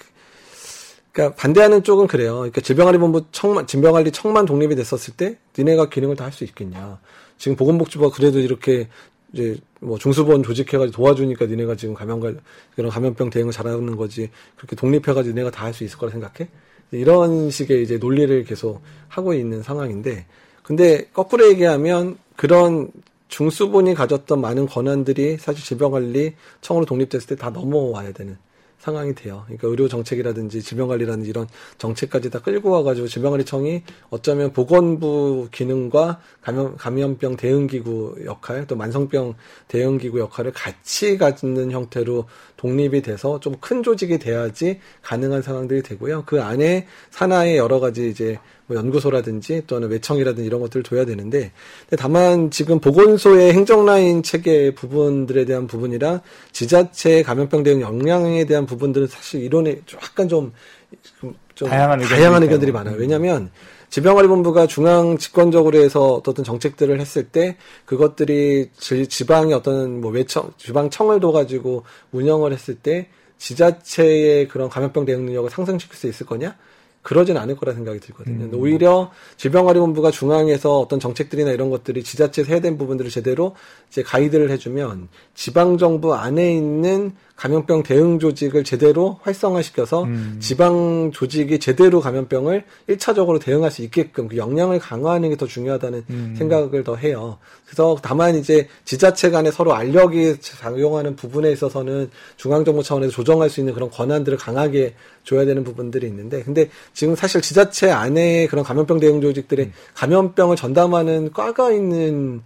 러니까 반대하는 쪽은 그래요. 그러니까 질병관리본부 청만 질병관리 청만 독립이 됐었을 때 니네가 기능을 다 할 수 있겠냐. 지금 보건복지부가 그래도 이렇게 이제 뭐 중수본 조직해가지고 도와주니까 니네가 지금 감염관 그런 감염병 대응을 잘하는 거지 그렇게 독립해가지고 니네가 다 할 수 있을 거라 생각해? 이런 식의 이제 논리를 계속 하고 있는 상황인데 근데 거꾸로 얘기하면 그런 중수본이 가졌던 많은 권한들이 사실 질병관리 청으로 독립됐을 때 다 넘어와야 되는 상황이 돼요. 그러니까 의료 정책이라든지 질병관리라든지 이런 정책까지 다 끌고 와가지고 질병관리청이 어쩌면 보건부 기능과 감염, 감염병 대응기구 역할, 또 만성병 대응기구 역할을 같이 갖는 형태로 독립이 돼서 좀 큰 조직이 돼야지 가능한 상황들이 되고요. 그 안에 산하의 여러 가지 이제 뭐 연구소라든지 또는 외청이라든지 이런 것들을 둬야 되는데 다만 지금 보건소의 행정라인 체계 부분들에 대한 부분이랑 지자체 감염병 대응 역량에 대한 부분들은 사실 이론에 약간 좀, 좀 다양한, 다양한 의견들이 많아요. 왜냐하면 질병관리본부가 중앙 집권적으로 해서 어떤 정책들을 했을 때 그것들이 지방의 어떤 뭐 외청, 지방청을 둬가지고 운영을 했을 때 지자체의 그런 감염병 대응 능력을 상승시킬 수 있을 거냐? 그러진 않을 거라 생각이 들거든요. 음. 오히려 질병관리본부가 중앙에서 어떤 정책들이나 이런 것들이 지자체에서 해야 되는 부분들을 제대로 이제 가이드를 해주면 지방정부 안에 있는 감염병 대응 조직을 제대로 활성화시켜서 음. 지방 조직이 제대로 감염병을 1차적으로 대응할 수 있게끔 그 역량을 강화하는 게 더 중요하다는 음. 생각을 더 해요. 그래서 다만 이제 지자체 간에 서로 알력이 작용하는 부분에 있어서는 중앙정부 차원에서 조정할 수 있는 그런 권한들을 강하게 줘야 되는 부분들이 있는데 근데 지금 사실 지자체 안에 그런 감염병 대응 조직들이 음. 감염병을 전담하는 과가 있는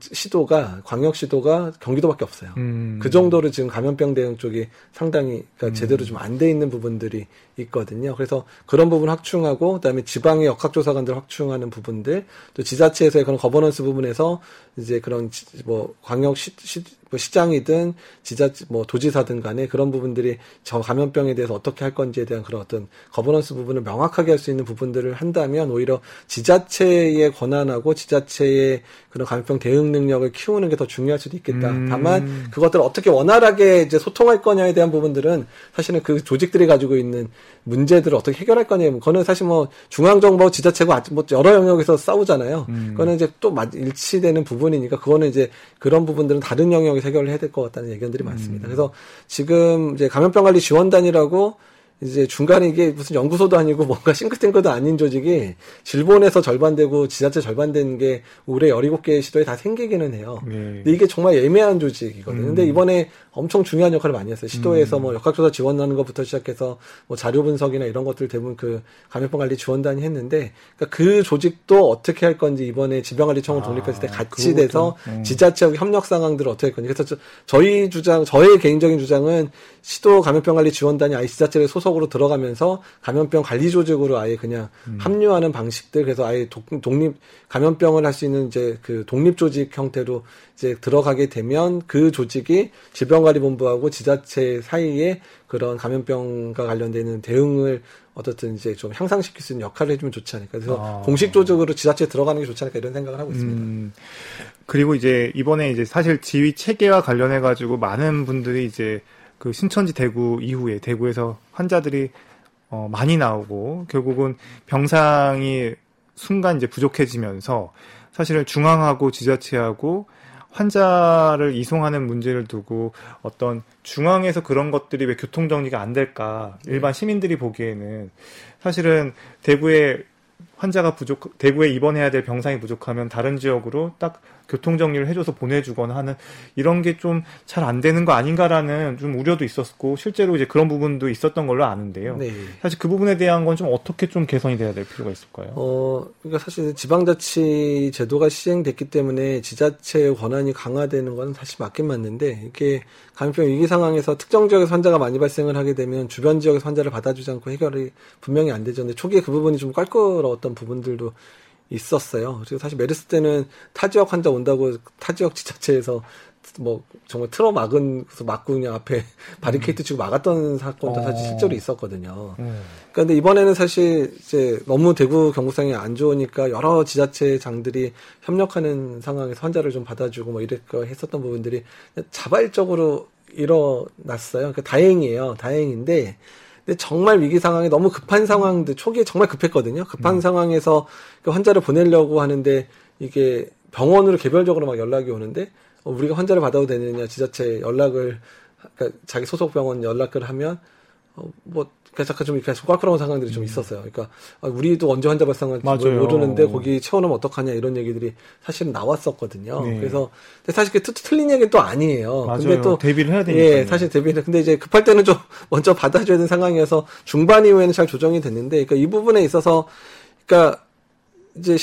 시도가 광역 시도가 경기도밖에 없어요. 음. 그 정도로 지금 감염병 대응 쪽이 상당히 그러니까 음. 제대로 좀 안 돼 있는 부분들이 있거든요. 그래서 그런 부분 확충하고 그다음에 지방의 역학조사관들 확충하는 부분들 또 지자체에서의 그런 거버넌스 부분에서 이제 그런 뭐 광역 시, 시, 뭐 시장이든 지자 뭐 도지사든 간에 그런 부분들이 저 감염병에 대해서 어떻게 할 건지에 대한 그런 어떤 거버넌스 부분을 명확하게 할 수 있는 부분들을 한다면 오히려 지자체의 권한하고 지자체의 그런 감염병 대응 능력을 키우는 게 더 중요할 수도 있겠다. 음. 다만 그것들을 어떻게 원활하게 이제 소통할 거냐에 대한 부분들은 사실은 그 조직들이 가지고 있는 문제들을 어떻게 해결할 거냐. 그거는 사실 뭐 중앙 정부 지자체고 뭐 여러 영역에서 싸우잖아요. 음. 그거는 이제 또 일치되는 부분 이니까 그거는 이제 그런 부분들은 다른 영역에서 해결을 해야 될 것 같다는 의견들이 많습니다. 음. 그래서 지금 이제 감염병 관리 지원단이라고 이제 중간에 이게 무슨 연구소도 아니고 뭔가 싱크탱크도 아닌 조직이 질본에서 절반되고 지자체 절반되는 게 올해 17개 시도에 다 생기기는 해요. 네. 근데 이게 정말 애매한 조직이거든요. 음. 근데 이번에 엄청 중요한 역할을 많이 했어요. 시도에서 음. 뭐 역학조사 지원하는 것부터 시작해서 뭐 자료 분석이나 이런 것들 대부분 그 감염병 관리 지원단이 했는데 그러니까 그 조직도 어떻게 할 건지 이번에 질병관리청을 아, 독립했을 때 같이 그것도, 돼서 음. 지자체하고 협력 상황들을 어떻게 할 건지 그래서 저, 희 주장 저의 개인적인 주장은 시도 감염병 관리 지원단이 아예 지자체를 소속 으로 들어가면서 감염병 관리 조직으로 아예 그냥 음. 합류하는 방식들 그래서 아예 독, 독립 감염병을 할 수 있는 이제 그 독립 조직 형태로 이제 들어가게 되면 그 조직이 질병관리본부하고 지자체 사이에 그런 감염병과 관련되는 대응을 어떻든 이제 좀 향상시킬 수 있는 역할을 해주면 좋지 않을까. 그래서 아. 공식 조직으로 지자체에 들어가는 게 좋지 않을까 이런 생각을 하고 있습니다. 음. 그리고 이제 이번에 이제 사실 지휘 체계와 관련해 가지고 많은 분들이 이제 그 신천지 대구 이후에 대구에서 환자들이 어, 많이 나오고 결국은 병상이 순간 이제 부족해지면서 사실은 중앙하고 지자체하고 환자를 이송하는 문제를 두고 어떤 중앙에서 그런 것들이 왜 교통 정리가 안 될까? 일반 시민들이 보기에는 사실은 대구에 환자가 부족 대구에 입원해야 될 병상이 부족하면 다른 지역으로 딱 교통 정리를 해줘서 보내주거나 하는 이런 게 좀 잘 안 되는 거 아닌가라는 좀 우려도 있었고 실제로 이제 그런 부분도 있었던 걸로 아는데요. 네. 사실 그 부분에 대한 건 좀 어떻게 좀 개선이 돼야 될 필요가 있을까요? 어, 그러니까 사실 지방자치 제도가 시행됐기 때문에 지자체의 권한이 강화되는 건 사실 맞긴 맞는데 이게 감염병 위기 상황에서 특정 지역에서 환자가 많이 발생을 하게 되면 주변 지역에서 환자를 받아주지 않고 해결이 분명히 안 되죠. 근데 초기에 그 부분이 좀 껄끄러웠던 부분들도 있었어요. 그리고 사실 메르스 때는 타 지역 환자 온다고 타 지역 지자체에서 뭐 정말 틀어 막은 그래서 막고 그냥 앞에 바리케이트 치고 막았던 사건도 어. 사실 실제로 있었거든요. 음. 근데 이번에는 사실 이제 너무 대구 경북상이 안 좋으니까 여러 지자체 장들이 협력하는 상황에서 환자를 좀 받아주고 뭐 이랬고 했었던 부분들이 자발적으로 일어났어요. 그러니까 다행이에요. 다행인데 근데 정말 위기 상황에 너무 급한 상황들 초기에 정말 급했거든요. 급한 음. 상황에서 그 환자를 보내려고 하는데 이게 병원으로 개별적으로 막 연락이 오는데 어, 우리가 환자를 받아도 되느냐 지자체 연락을 그러니까 자기 소속 병원 연락을 하면 어, 뭐 그래서 좀 이렇게 꽉꽉한 상황들이 좀 음. 있었어요. 그러니까 아, 우리도 언제 환자 발생할지 모르는데 거기 채워놓으면 어떡하냐 이런 얘기들이 사실은 나왔었거든요. 네. 그래서 근데 사실 그 틀린 얘기는 또 아니에요. 맞아요. 근데 또 대비를 해야 되니까. 예, 사실 대비를 근데 이제 급할 때는 좀 먼저 받아줘야 되는 상황이어서 중반 이후에는 잘 조정이 됐는데 그러니까 이 부분에 있어서 그러니까 이제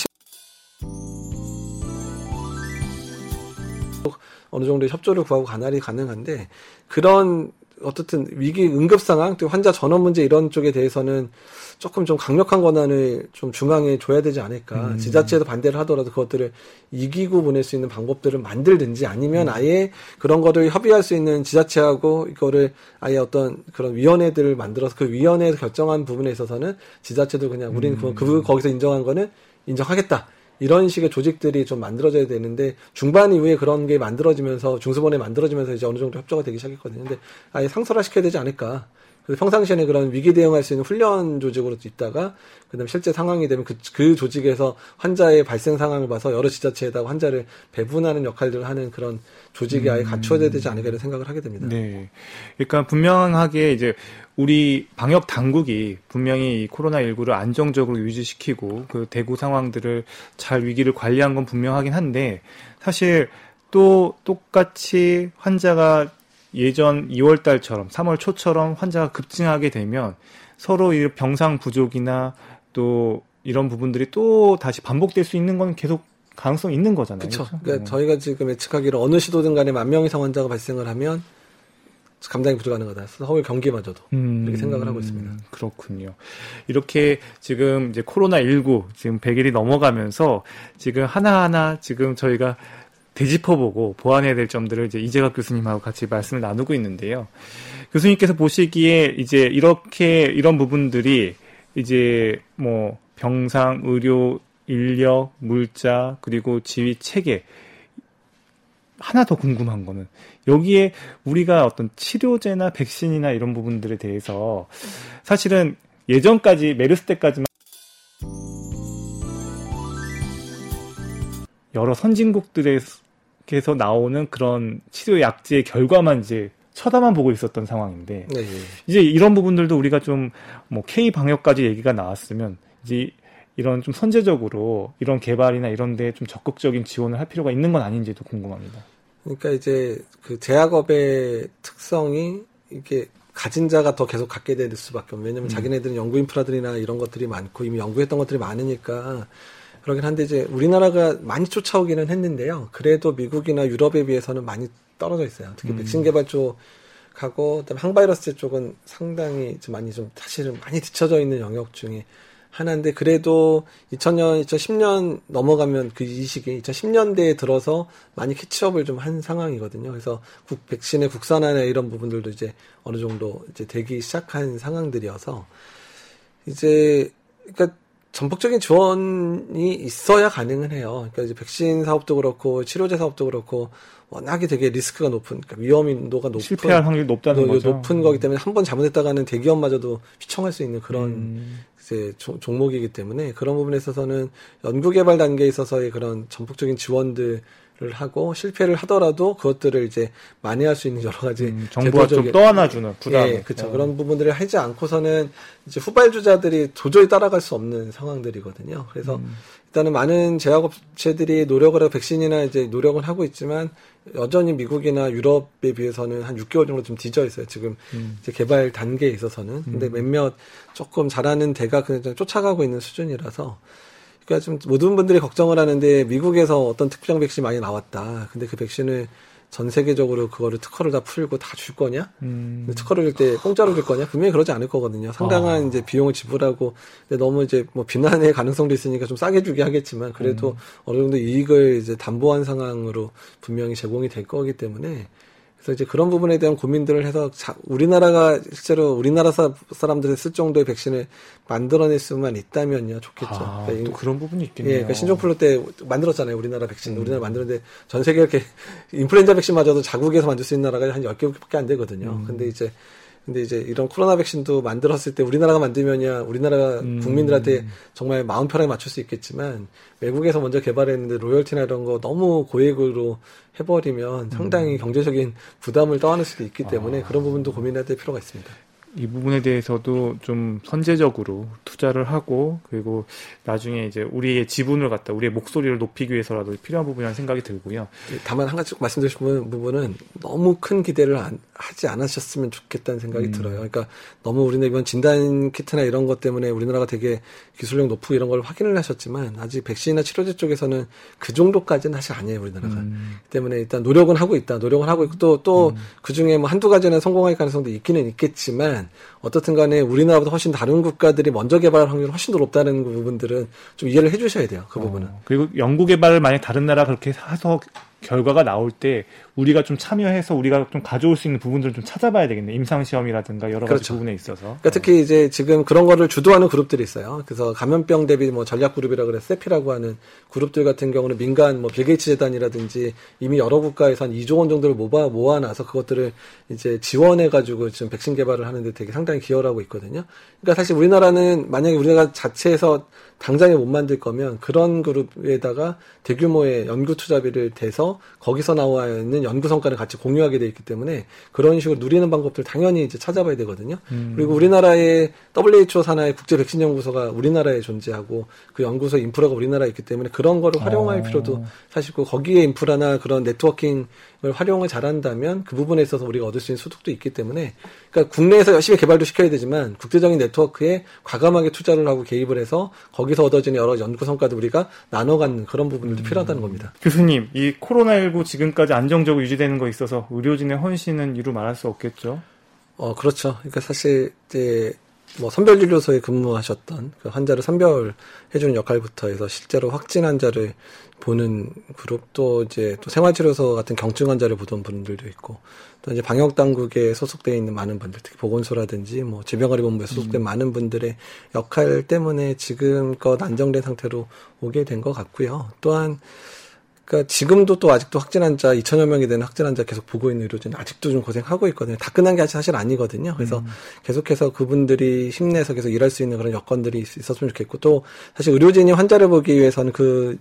어느 정도 협조를 구하고 관할이 가능한데 그런 어떻든 위기 응급 상황, 또 환자 전원 문제 이런 쪽에 대해서는 조금 좀 강력한 권한을 좀 중앙에 줘야 되지 않을까. 음. 지자체에서 반대를 하더라도 그것들을 이기고 보낼 수 있는 방법들을 만들든지 아니면 음. 아예 그런 거를 협의할 수 있는 지자체하고 이거를 아예 어떤 그런 위원회들을 만들어서 그 위원회에서 결정한 부분에 있어서는 지자체도 그냥 우리는 음. 그, 그 거기서 인정한 거는 인정하겠다. 이런 식의 조직들이 좀 만들어져야 되는데 중반 이후에 그런 게 만들어지면서 중수본에 만들어지면서 이제 어느 정도 협조가 되기 시작했거든요. 근데 아예 상설화 시켜야 되지 않을까. 그래서 평상시에는 그런 위기 대응할 수 있는 훈련 조직으로 있다가 그다음 실제 상황이 되면 그, 그 조직에서 환자의 발생 상황을 봐서 여러 지자체에다가 환자를 배분하는 역할들을 하는 그런 조직이 아예 갖춰야 되지 않을까 이런 생각을 하게 됩니다. 네. 그러니까 분명하게 이제 우리 방역 당국이 분명히 이 코로나19를 안정적으로 유지시키고 그 대구 상황들을 잘 위기를 관리한 건 분명하긴 한데 사실 또 똑같이 환자가 예전 2월 달처럼 3월 초처럼 환자가 급증하게 되면 서로 이 병상 부족이나 또 이런 부분들이 또 다시 반복될 수 있는 건 계속 가능성 있는 거잖아요. 그렇죠. 그러니까 저희가 지금 예측하기로 어느 시도든 간에 만 명 이상 환자가 발생을 하면 감당이 불가능하다. 서울 경기마저도 음, 이렇게 생각을 하고 있습니다. 그렇군요. 이렇게 지금 이제 코로나 19 지금 100일이 넘어가면서 지금 하나하나 지금 저희가 되짚어보고 보완해야 될 점들을 이제 이재갑 교수님하고 같이 말씀을 나누고 있는데요. 교수님께서 보시기에 이제 이렇게 이런 부분들이 이제 뭐 병상, 의료, 인력, 물자, 그리고 지휘 체계 하나 더 궁금한 거는 여기에 우리가 어떤 치료제나 백신이나 이런 부분들에 대해서 사실은 예전까지 메르스 때까지만 여러 선진국들 에서 나오는 그런 치료 약제의 결과만 이제 쳐다만 보고 있었던 상황인데 네, 네. 이제 이런 부분들도 우리가 좀 뭐 K 방역까지 얘기가 나왔으면 이제 이런 좀 선제적으로 이런 개발이나 이런 데좀 적극적인 지원을 할 필요가 있는 건 아닌지도 궁금합니다. 그러니까 이제 그 제약업의 특성이 이게 가진 자가 더 계속 갖게 될 수밖에 없는 왜냐면 음. 자기네들은 연구 인프라들이나 이런 것들이 많고 이미 연구했던 것들이 많으니까 그러긴 한데 이제 우리나라가 많이 쫓아오기는 했는데요. 그래도 미국이나 유럽에 비해서는 많이 떨어져 있어요. 특히 음. 백신 개발 쪽하고 그다음에 항바이러스 쪽은 상당히 좀 많이 좀 사실은 많이 뒤쳐져 있는 영역 중에 하나인데 그래도 2000년, 2010년 넘어가면 그이 시기 2010년대에 들어서 많이 캐치업을 좀 한 상황이거든요. 그래서 국 백신의 국산화나 이런 부분들도 이제 어느 정도 이제 되기 시작한 상황들이어서 이제 그러니까 전폭적인 지원이 있어야 가능은 해요. 그러니까 이제 백신 사업도 그렇고 치료제 사업도 그렇고 워낙에 되게 리스크가 높은, 그러니까 위험도가 높은 실패할 확률이 높다는 거죠. 높은 거기 때문에 한 번 잘못했다가는 대기업마저도 휘청할 수 있는 그런 음. 이제 종목이기 때문에 그런 부분에 있어서는 연구개발 단계에 있어서의 그런 전폭적인 지원들 를 하고 실패를 하더라도 그것들을 이제 만회할 수 있는 여러 가지 음, 정부가 좀 떠안아주는 부담. 예, 그렇죠. 어. 그런 부분들을 하지 않고서는 이제 후발주자들이 도저히 따라갈 수 없는 상황들이거든요. 그래서 음. 일단은 많은 제약업체들이 노력을 하고 백신이나 이제 노력을 하고 있지만 여전히 미국이나 유럽에 비해서는 한 6개월 정도 좀 뒤져 있어요. 지금 음. 이제 개발 단계에 있어서는. 근데 음. 몇몇 조금 잘하는 대가 그냥 쫓아가고 있는 수준이라서 그러니까 좀 모든 분들이 걱정을 하는데 미국에서 어떤 특정 백신이 많이 나왔다. 근데 그 백신을 전 세계적으로 그거를 특허를 다 풀고 다 줄 거냐? 음. 특허를 줄 때 공짜로 줄 거냐? 분명히 그러지 않을 거거든요. 상당한 아. 이제 비용을 지불하고 근데 너무 이제 뭐 비난의 가능성도 있으니까 좀 싸게 주게 하겠지만 그래도 음. 어느 정도 이익을 이제 담보한 상황으로 분명히 제공이 될 거기 때문에 그래서 이제 그런 부분에 대한 고민들을 해서 자, 우리나라가 실제로 우리나라 사, 사람들이 쓸 정도의 백신을 만들어낼 수만 있다면요 좋겠죠. 아, 그러니까 또 그런 부분이 있겠네요. 예, 그러니까 신종플루 때 만들었잖아요. 우리나라 백신. 음. 우리나라 만드는데 전 세계 이렇게 인플루엔자 백신마저도 자국에서 만들 수 있는 나라가 한 10개밖에 안 되거든요. 음. 근데 이제 근데 이제 이런 코로나 백신도 만들었을 때 우리나라가 만들면야 우리나라 음. 국민들한테 정말 마음 편하게 맞출 수 있겠지만 외국에서 먼저 개발했는데 로열티나 이런 거 너무 고액으로 해버리면 상당히 음. 경제적인 부담을 떠안을 수도 있기 때문에 아. 그런 부분도 고민해야 될 필요가 있습니다. 이 부분에 대해서도 좀 선제적으로 투자를 하고 그리고 나중에 이제 우리의 지분을 갖다 우리의 목소리를 높이기 위해서라도 필요한 부분이라는 생각이 들고요. 다만 한 가지 말씀드리신 부분은 너무 큰 기대를 안, 하지 않으셨으면 좋겠다는 생각이 음. 들어요. 그러니까 너무 우리는 이번 진단 키트나 이런 것 때문에 우리나라가 되게 기술력 높고 이런 걸 확인을 하셨지만 아직 백신이나 치료제 쪽에서는 그 정도까지는 사실 아니에요 우리나라가. 음. 때문에 일단 노력은 하고 있다. 노력은 하고 있고 또 또그 음. 중에 뭐 한두 가지는 성공할 가능성도 있기는 있겠지만 어떻든 간에 우리나라보다 훨씬 다른 국가들이 먼저 개발할 확률이 훨씬 더 높다는 그 부분들은 좀 이해를 해주셔야 돼요. 그 부분은. 어, 그리고 연구 개발을 만약 다른 나라 그렇게 해서 결과가 나올 때 우리가 좀 참여해서 우리가 좀 가져올 수 있는 부분들을 좀 찾아봐야 되겠네. 임상 시험이라든가 여러 가지 그렇죠. 부분에 있어서. 그러니까 특히 이제 지금 그런 거를 주도하는 그룹들이 있어요. 그래서 감염병 대비 뭐 전략 그룹이라 그래 세피라고 하는 그룹들 같은 경우는 민간 뭐 빌게이츠 재단이라든지 이미 여러 국가에서 한 2조 원 정도를 모아 모아놔서 그것들을 이제 지원해 가지고 지금 백신 개발을 하는데 되게 상당히 기여를 하고 있거든요. 그러니까 사실 우리나라는 만약에 우리나라 자체에서 당장에 못 만들 거면 그런 그룹에다가 대규모의 연구 투자비를 대서 거기서 나와 있는 연구 성과를 같이 공유하게 돼 있기 때문에 그런 식으로 누리는 방법들 당연히 이제 찾아봐야 되거든요. 음. 그리고 우리나라의 WHO 산하의 국제 백신 연구소가 우리나라에 존재하고 그 연구소 인프라가 우리나라에 있기 때문에 그런 거를 활용할 어. 필요도 사실 있고 거기에 인프라나 그런 네트워킹을 활용을 잘한다면 그 부분에 있어서 우리가 얻을 수 있는 소득도 있기 때문에 그러니까 국내에서 열심히 개발도 시켜야 되지만 국제적인 네트워크에 과감하게 투자를 하고 개입을 해서 거기서 얻어지는 여러 연구 성과도 우리가 나눠 갖는 그런 부분들도 필요하다는 겁니다. 교수님, 이 코로나19 지금까지 안정적으로 유지되는 거 있어서 의료진의 헌신은 이루 말할 수 없겠죠? 어, 그렇죠. 그러니까 사실 이제 뭐 선별진료소에 근무하셨던 그 환자를 선별해주는 역할부터 해서 실제로 확진 환자를 보는 그룹도 이제 또 생활치료소 같은 경증 환자를 보던 분들도 있고 또 이제 방역 당국에 소속돼 있는 많은 분들, 특히 보건소라든지 뭐 질병관리본부에 소속된 많은 분들의 역할 때문에 지금껏 안정된 상태로 오게 된 것 같고요. 또한 그러니까 지금도 또 아직도 확진 환자 2천여 명이 되는 확진 환자 계속 보고 있는 의료진 아직도 좀 고생하고 있거든요. 다 끝난 게 사실 아니거든요. 그래서 계속해서 그분들이 힘내서 계속 일할 수 있는 그런 여건들이 있- 있었으면 좋겠고 또 사실 의료진이 환자를 보기 위해서는 그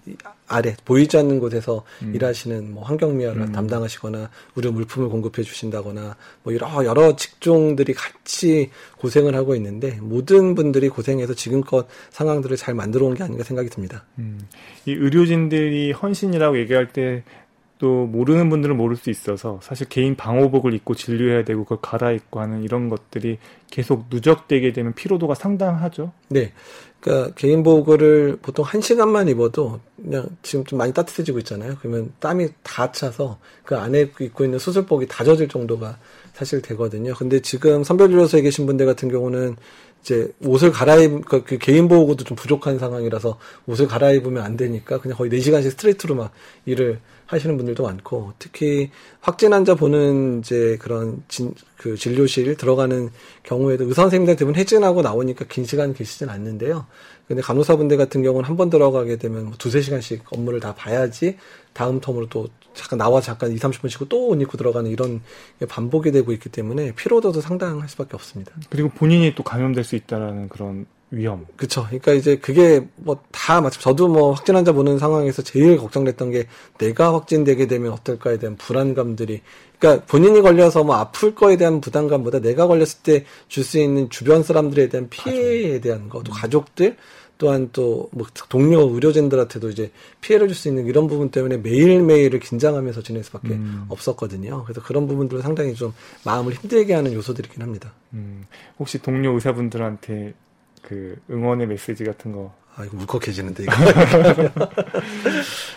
아래 보이지 않는 곳에서 일하시는 뭐 환경 미화를 담당하시거나 의료 물품을 공급해 주신다거나 뭐 여러 여러 직종들이 같이 고생을 하고 있는데 모든 분들이 고생해서 지금껏 상황들을 잘 만들어 온 게 아닌가 생각이 듭니다. 음, 이 의료진들이 헌신이라고 얘기할 때또 모르는 분들은 모를 수 있어서 사실 개인 방호복을 입고 진료해야 되고 그걸 갈아입고 하는 이런 것들이 계속 누적되게 되면 피로도가 상당하죠. 네. 그러니까 개인복을 보통 한 시간만 입어도 그냥 지금 좀 많이 따뜻해지고 있잖아요. 그러면 땀이 다 차서 그 안에 입고 있는 수술복이 다 젖을 정도가 사실 되거든요. 근데 지금 선별진료소에 계신 분들 같은 경우는 이제 옷을 갈아입, 그, 그 개인 보호구도 좀 부족한 상황이라서 옷을 갈아입으면 안 되니까 그냥 거의 4시간씩 스트레이트로 막 일을 하시는 분들도 많고 특히 확진 환자 보는 이제 그런 진, 그 진료실 들어가는 경우에도 의사 선생님들 대부분 해진하고 나오니까 긴 시간 계시진 않는데요. 근데 간호사분들 같은 경우는 한 번 들어가게 되면 뭐 두세 시간씩 업무를 다 봐야지 다음 텀으로 또 잠깐 나와 잠깐 2, 30분 쉬고 또 옷 입고 들어가는 이런 게 반복이 되고 있기 때문에 피로도도 상당할 수밖에 없습니다. 그리고 본인이 또 감염될 수 있다라는 그런 위험. 그쵸. 그러니까 이제 그게 뭐 다 마침 저도 뭐 확진 환자 보는 상황에서 제일 걱정됐던 게 내가 확진되게 되면 어떨까에 대한 불안감들이 그러니까 본인이 걸려서 뭐 아플 거에 대한 부담감보다 내가 걸렸을 때 줄 수 있는 주변 사람들에 대한 피해에 대한 거, 또 가족들 또한 또 뭐 동료 의료진들한테도 이제 피해를 줄 수 있는 이런 부분 때문에 매일매일을 긴장하면서 지낼 수밖에 음. 없었거든요. 그래서 그런 부분들은 상당히 좀 마음을 힘들게 하는 요소들이긴 합니다. 음, 혹시 동료 의사분들한테 그 응원의 메시지 같은 거. 아, 이거 울컥해지는데, 이거.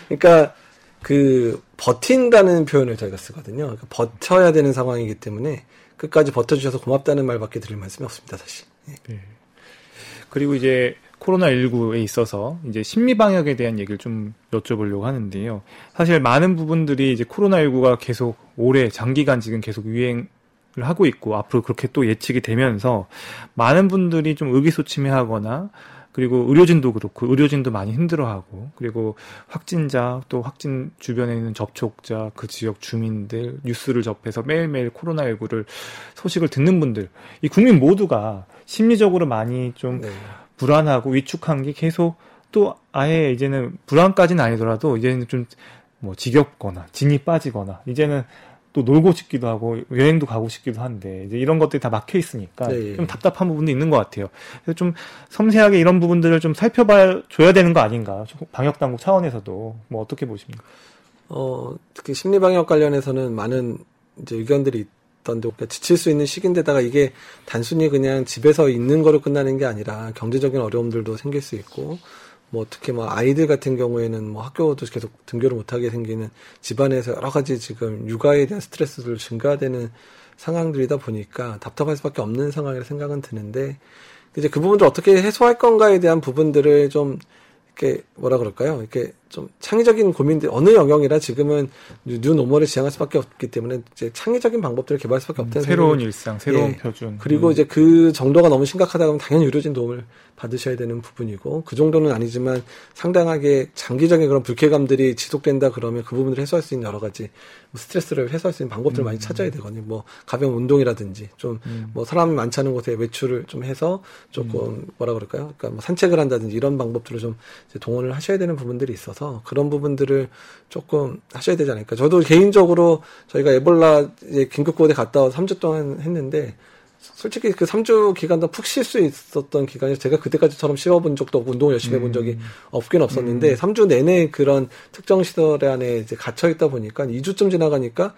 그러니까, 그, 버틴다는 표현을 저희가 쓰거든요. 그러니까 버텨야 되는 상황이기 때문에 끝까지 버텨주셔서 고맙다는 말밖에 드릴 말씀이 없습니다, 사실. 예. 네. 그리고 이제 코로나19에 있어서 이제 심리 방역에 대한 얘기를 좀 여쭤보려고 하는데요. 사실 많은 부분들이 이제 코로나19가 계속 오래 장기간 지금 계속 유행을 하고 있고 앞으로 그렇게 또 예측이 되면서 많은 분들이 좀 의기소침해하거나 그리고 의료진도 그렇고 의료진도 많이 힘들어하고 그리고 확진자 또 확진 주변에 있는 접촉자 그 지역 주민들 뉴스를 접해서 매일매일 코로나19를 소식을 듣는 분들 이 국민 모두가 심리적으로 많이 좀 네. 불안하고 위축한 게 계속 또 아예 이제는 불안까지는 아니더라도 이제는 좀 뭐 지겹거나 진이 빠지거나 이제는 또 놀고 싶기도 하고 여행도 가고 싶기도 한데 이제 이런 것들이 다 막혀 있으니까 네. 좀 답답한 부분도 있는 것 같아요. 그래서 좀 섬세하게 이런 부분들을 좀 살펴봐 줘야 되는 거 아닌가? 방역 당국 차원에서도 뭐 어떻게 보십니까? 어, 특히 심리 방역 관련해서는 많은 이제 의견들이 있던데, 그러니까 지칠 수 있는 시기인데다가 이게 단순히 그냥 집에서 있는 거로 끝나는 게 아니라 경제적인 어려움들도 생길 수 있고, 뭐 특히 뭐 아이들 같은 경우에는 뭐 학교도 계속 등교를 못하게 생기는 집안에서 여러 가지 지금 육아에 대한 스트레스들 증가되는 상황들이다 보니까 답답할 수밖에 없는 상황이라 생각은 드는데 이제 그 부분들 어떻게 해소할 건가에 대한 부분들을 좀 이렇게 뭐라 그럴까요? 이렇게 좀 창의적인 고민들 어느 영역이라 지금은 new normal을 지향할 수밖에 없기 때문에 이제 창의적인 방법들을 개발할 수밖에 없다는 새로운 생각이- 일상, 새로운 예. 표준. 그리고 음. 이제 그 정도가 너무 심각하다 그러면 당연히 의료진 도움을 받으셔야 되는 부분이고 그 정도는 아니지만 상당하게 장기적인 그런 불쾌감들이 지속된다 그러면 그 부분을 해소할 수 있는 여러 가지 뭐 스트레스를 해소할 수 있는 방법들을 많이 찾아야 되거든요. 뭐 가벼운 운동이라든지 좀뭐 사람이 많지 않은 곳에 외출을 좀 해서 조금 뭐라 그럴까요? 그러니까 뭐 산책을 한다든지 이런 방법들을 좀 동원을 하셔야 되는 부분들이 있어서 그런 부분들을 조금 하셔야 되지 않을까. 저도 개인적으로 저희가 에볼라 긴급구호대 갔다 와서 3주 동안 했는데 솔직히 그 3주 기간 동안 푹 쉴 수 있었던 기간이 제가 그때까지처럼 쉬어본 적도 없고 운동을 열심히 해본 적이 없긴 없었는데 3주 내내 그런 특정 시설 안에 이제 갇혀 있다 보니까 2주쯤 지나가니까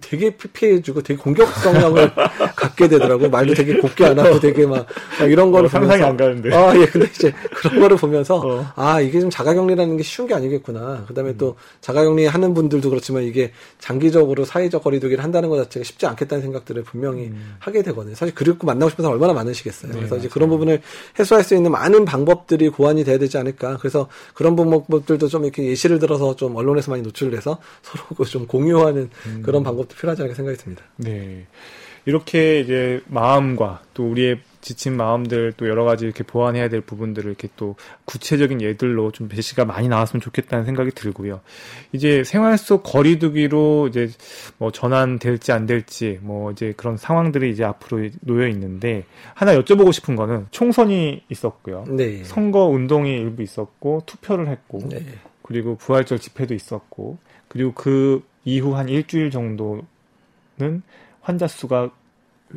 되게 피폐해지고 되게 공격 성향을 갖게 되더라고요. 말도 되게 곱게 안 하고 되게 막, 막 이런 거를 어, 상상이 보면서 안 가는데. 아, 예. 근데 이제 그런 거를 보면서 어. 아, 이게 좀 자가 격리라는 게 쉬운 게 아니겠구나. 그다음에 또 자가 격리 하는 분들도 그렇지만 이게 장기적으로 사회적 거리두기를 한다는 것 자체가 쉽지 않겠다는 생각들을 분명히 하게 되거든요. 사실 그립고 만나고 싶은 사람 얼마나 많으시겠어요. 네, 그래서 이제 맞아요. 그런 부분을 해소할 수 있는 많은 방법들이 고안이 돼야 되지 않을까. 그래서 그런 방법들도 좀 이렇게 예시를 들어서 좀 언론에서 많이 노출돼서 서로 그좀 공유하는 그런 방법도 필요하지 않을까 생각이 듭니다. 네. 이렇게 이제 마음과 또 우리의 지친 마음들 또 여러 가지 이렇게 보완해야 될 부분들을 이렇게 또 구체적인 예들로 좀 제시가 많이 나왔으면 좋겠다는 생각이 들고요. 이제 생활 속 거리두기로 이제 뭐 전환될지 안 될지 뭐 이제 그런 상황들이 이제 앞으로 놓여 있는데 하나 여쭤보고 싶은 거는 총선이 있었고요. 네. 선거 운동이 일부 있었고 투표를 했고 네. 그리고 부활절 집회도 있었고 그리고 그 이후 한 일주일 정도는 환자 수가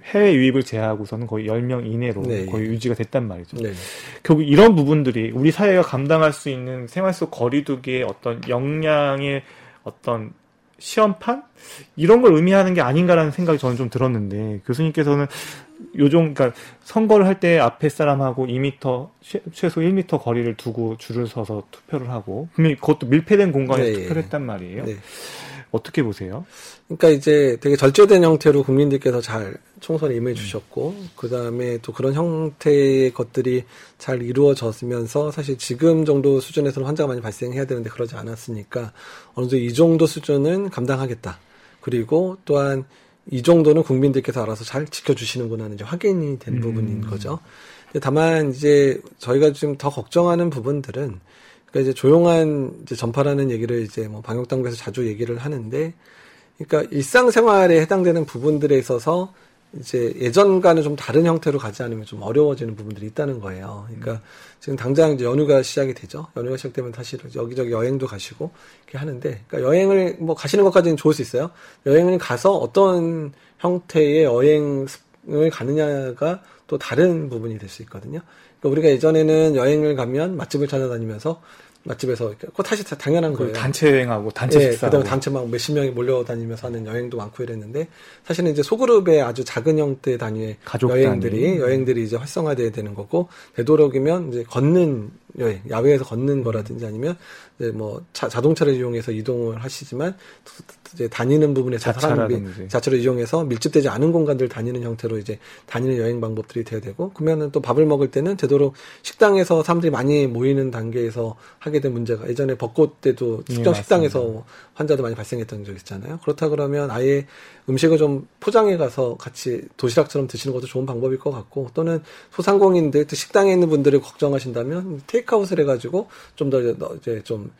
해외 유입을 제외하고서는 거의 10명 이내로 네. 거의 유지가 됐단 말이죠. 네. 결국 이런 부분들이 우리 사회가 감당할 수 있는 생활 속 거리두기의 어떤 역량의 어떤 시험판 이런 걸 의미하는 게 아닌가라는 생각이 저는 좀 들었는데 교수님께서는 요즘 그러니까 선거를 할 때 앞에 사람하고 2m 최- 최소 1m 거리를 두고 줄을 서서 투표를 하고 분명히 그것도 밀폐된 공간에서 네. 투표를 했단 말이에요. 네. 어떻게 보세요? 그러니까 이제 되게 절제된 형태로 국민들께서 잘 총선에 임해 주셨고 그 다음에 또 그런 형태의 것들이 잘 이루어졌으면서 사실 지금 정도 수준에서는 환자가 많이 발생해야 되는데 그러지 않았으니까 어느 정도 이 정도 수준은 감당하겠다. 그리고 또한 이 정도는 국민들께서 알아서 잘 지켜주시는구나는 이제 확인이 된 음. 부분인 거죠. 다만 이제 저희가 지금 더 걱정하는 부분들은 그러니까 이제 조용한 이제 전파라는 얘기를 이제 뭐 방역 당국에서 자주 얘기를 하는데 그러니까 일상생활에 해당되는 부분들에 있어서 이제 예전과는 좀 다른 형태로 가지 않으면 좀 어려워지는 부분들이 있다는 거예요. 그러니까 지금 당장 이제 연휴가 시작이 되죠. 연휴가 시작되면 사실 여기저기 여행도 가시고 이렇게 하는데, 그러니까 여행을 뭐 가시는 것까지는 좋을 수 있어요. 여행을 가서 어떤 형태의 여행을 가느냐가 또 다른 부분이 될 수 있거든요. 그러니까 우리가 예전에는 여행을 가면 맛집을 찾아다니면서 맛집에서 그거 사실 다 당연한 그 거예요. 단체 여행하고 단체 예, 식사. 그다음에 단체 막 몇십 명이 몰려다니면서 하는 여행도 많고 이랬는데 사실은 이제 소그룹의 아주 작은 형태 단위의 여행들이 단위. 여행들이 이제 활성화돼야 되는 거고 되도록이면 이제 걷는 야외에서 걷는 거라든지 아니면 뭐 차, 자동차를 이용해서 이동을 하시지만 이제 다니는 부분에서 사람이. 자차를 이용해서 밀집되지 않은 공간들 다니는 형태로 이제 다니는 여행 방법들이 돼야 되고 그러면은 또 밥을 먹을 때는 되도록 식당에서 사람들이 많이 모이는 단계에서 하게 된 문제가 예전에 벚꽃 때도 예, 특정 식당에서 맞습니다. 환자도 많이 발생했던 적 있잖아요. 그렇다 그러면 아예 음식을 좀 포장해 가서 같이 도시락처럼 드시는 것도 좋은 방법일 것 같고 또는 소상공인들 또 식당에 있는 분들을 걱정하신다면 테이크아웃을 해가지고 좀 더 이제 좀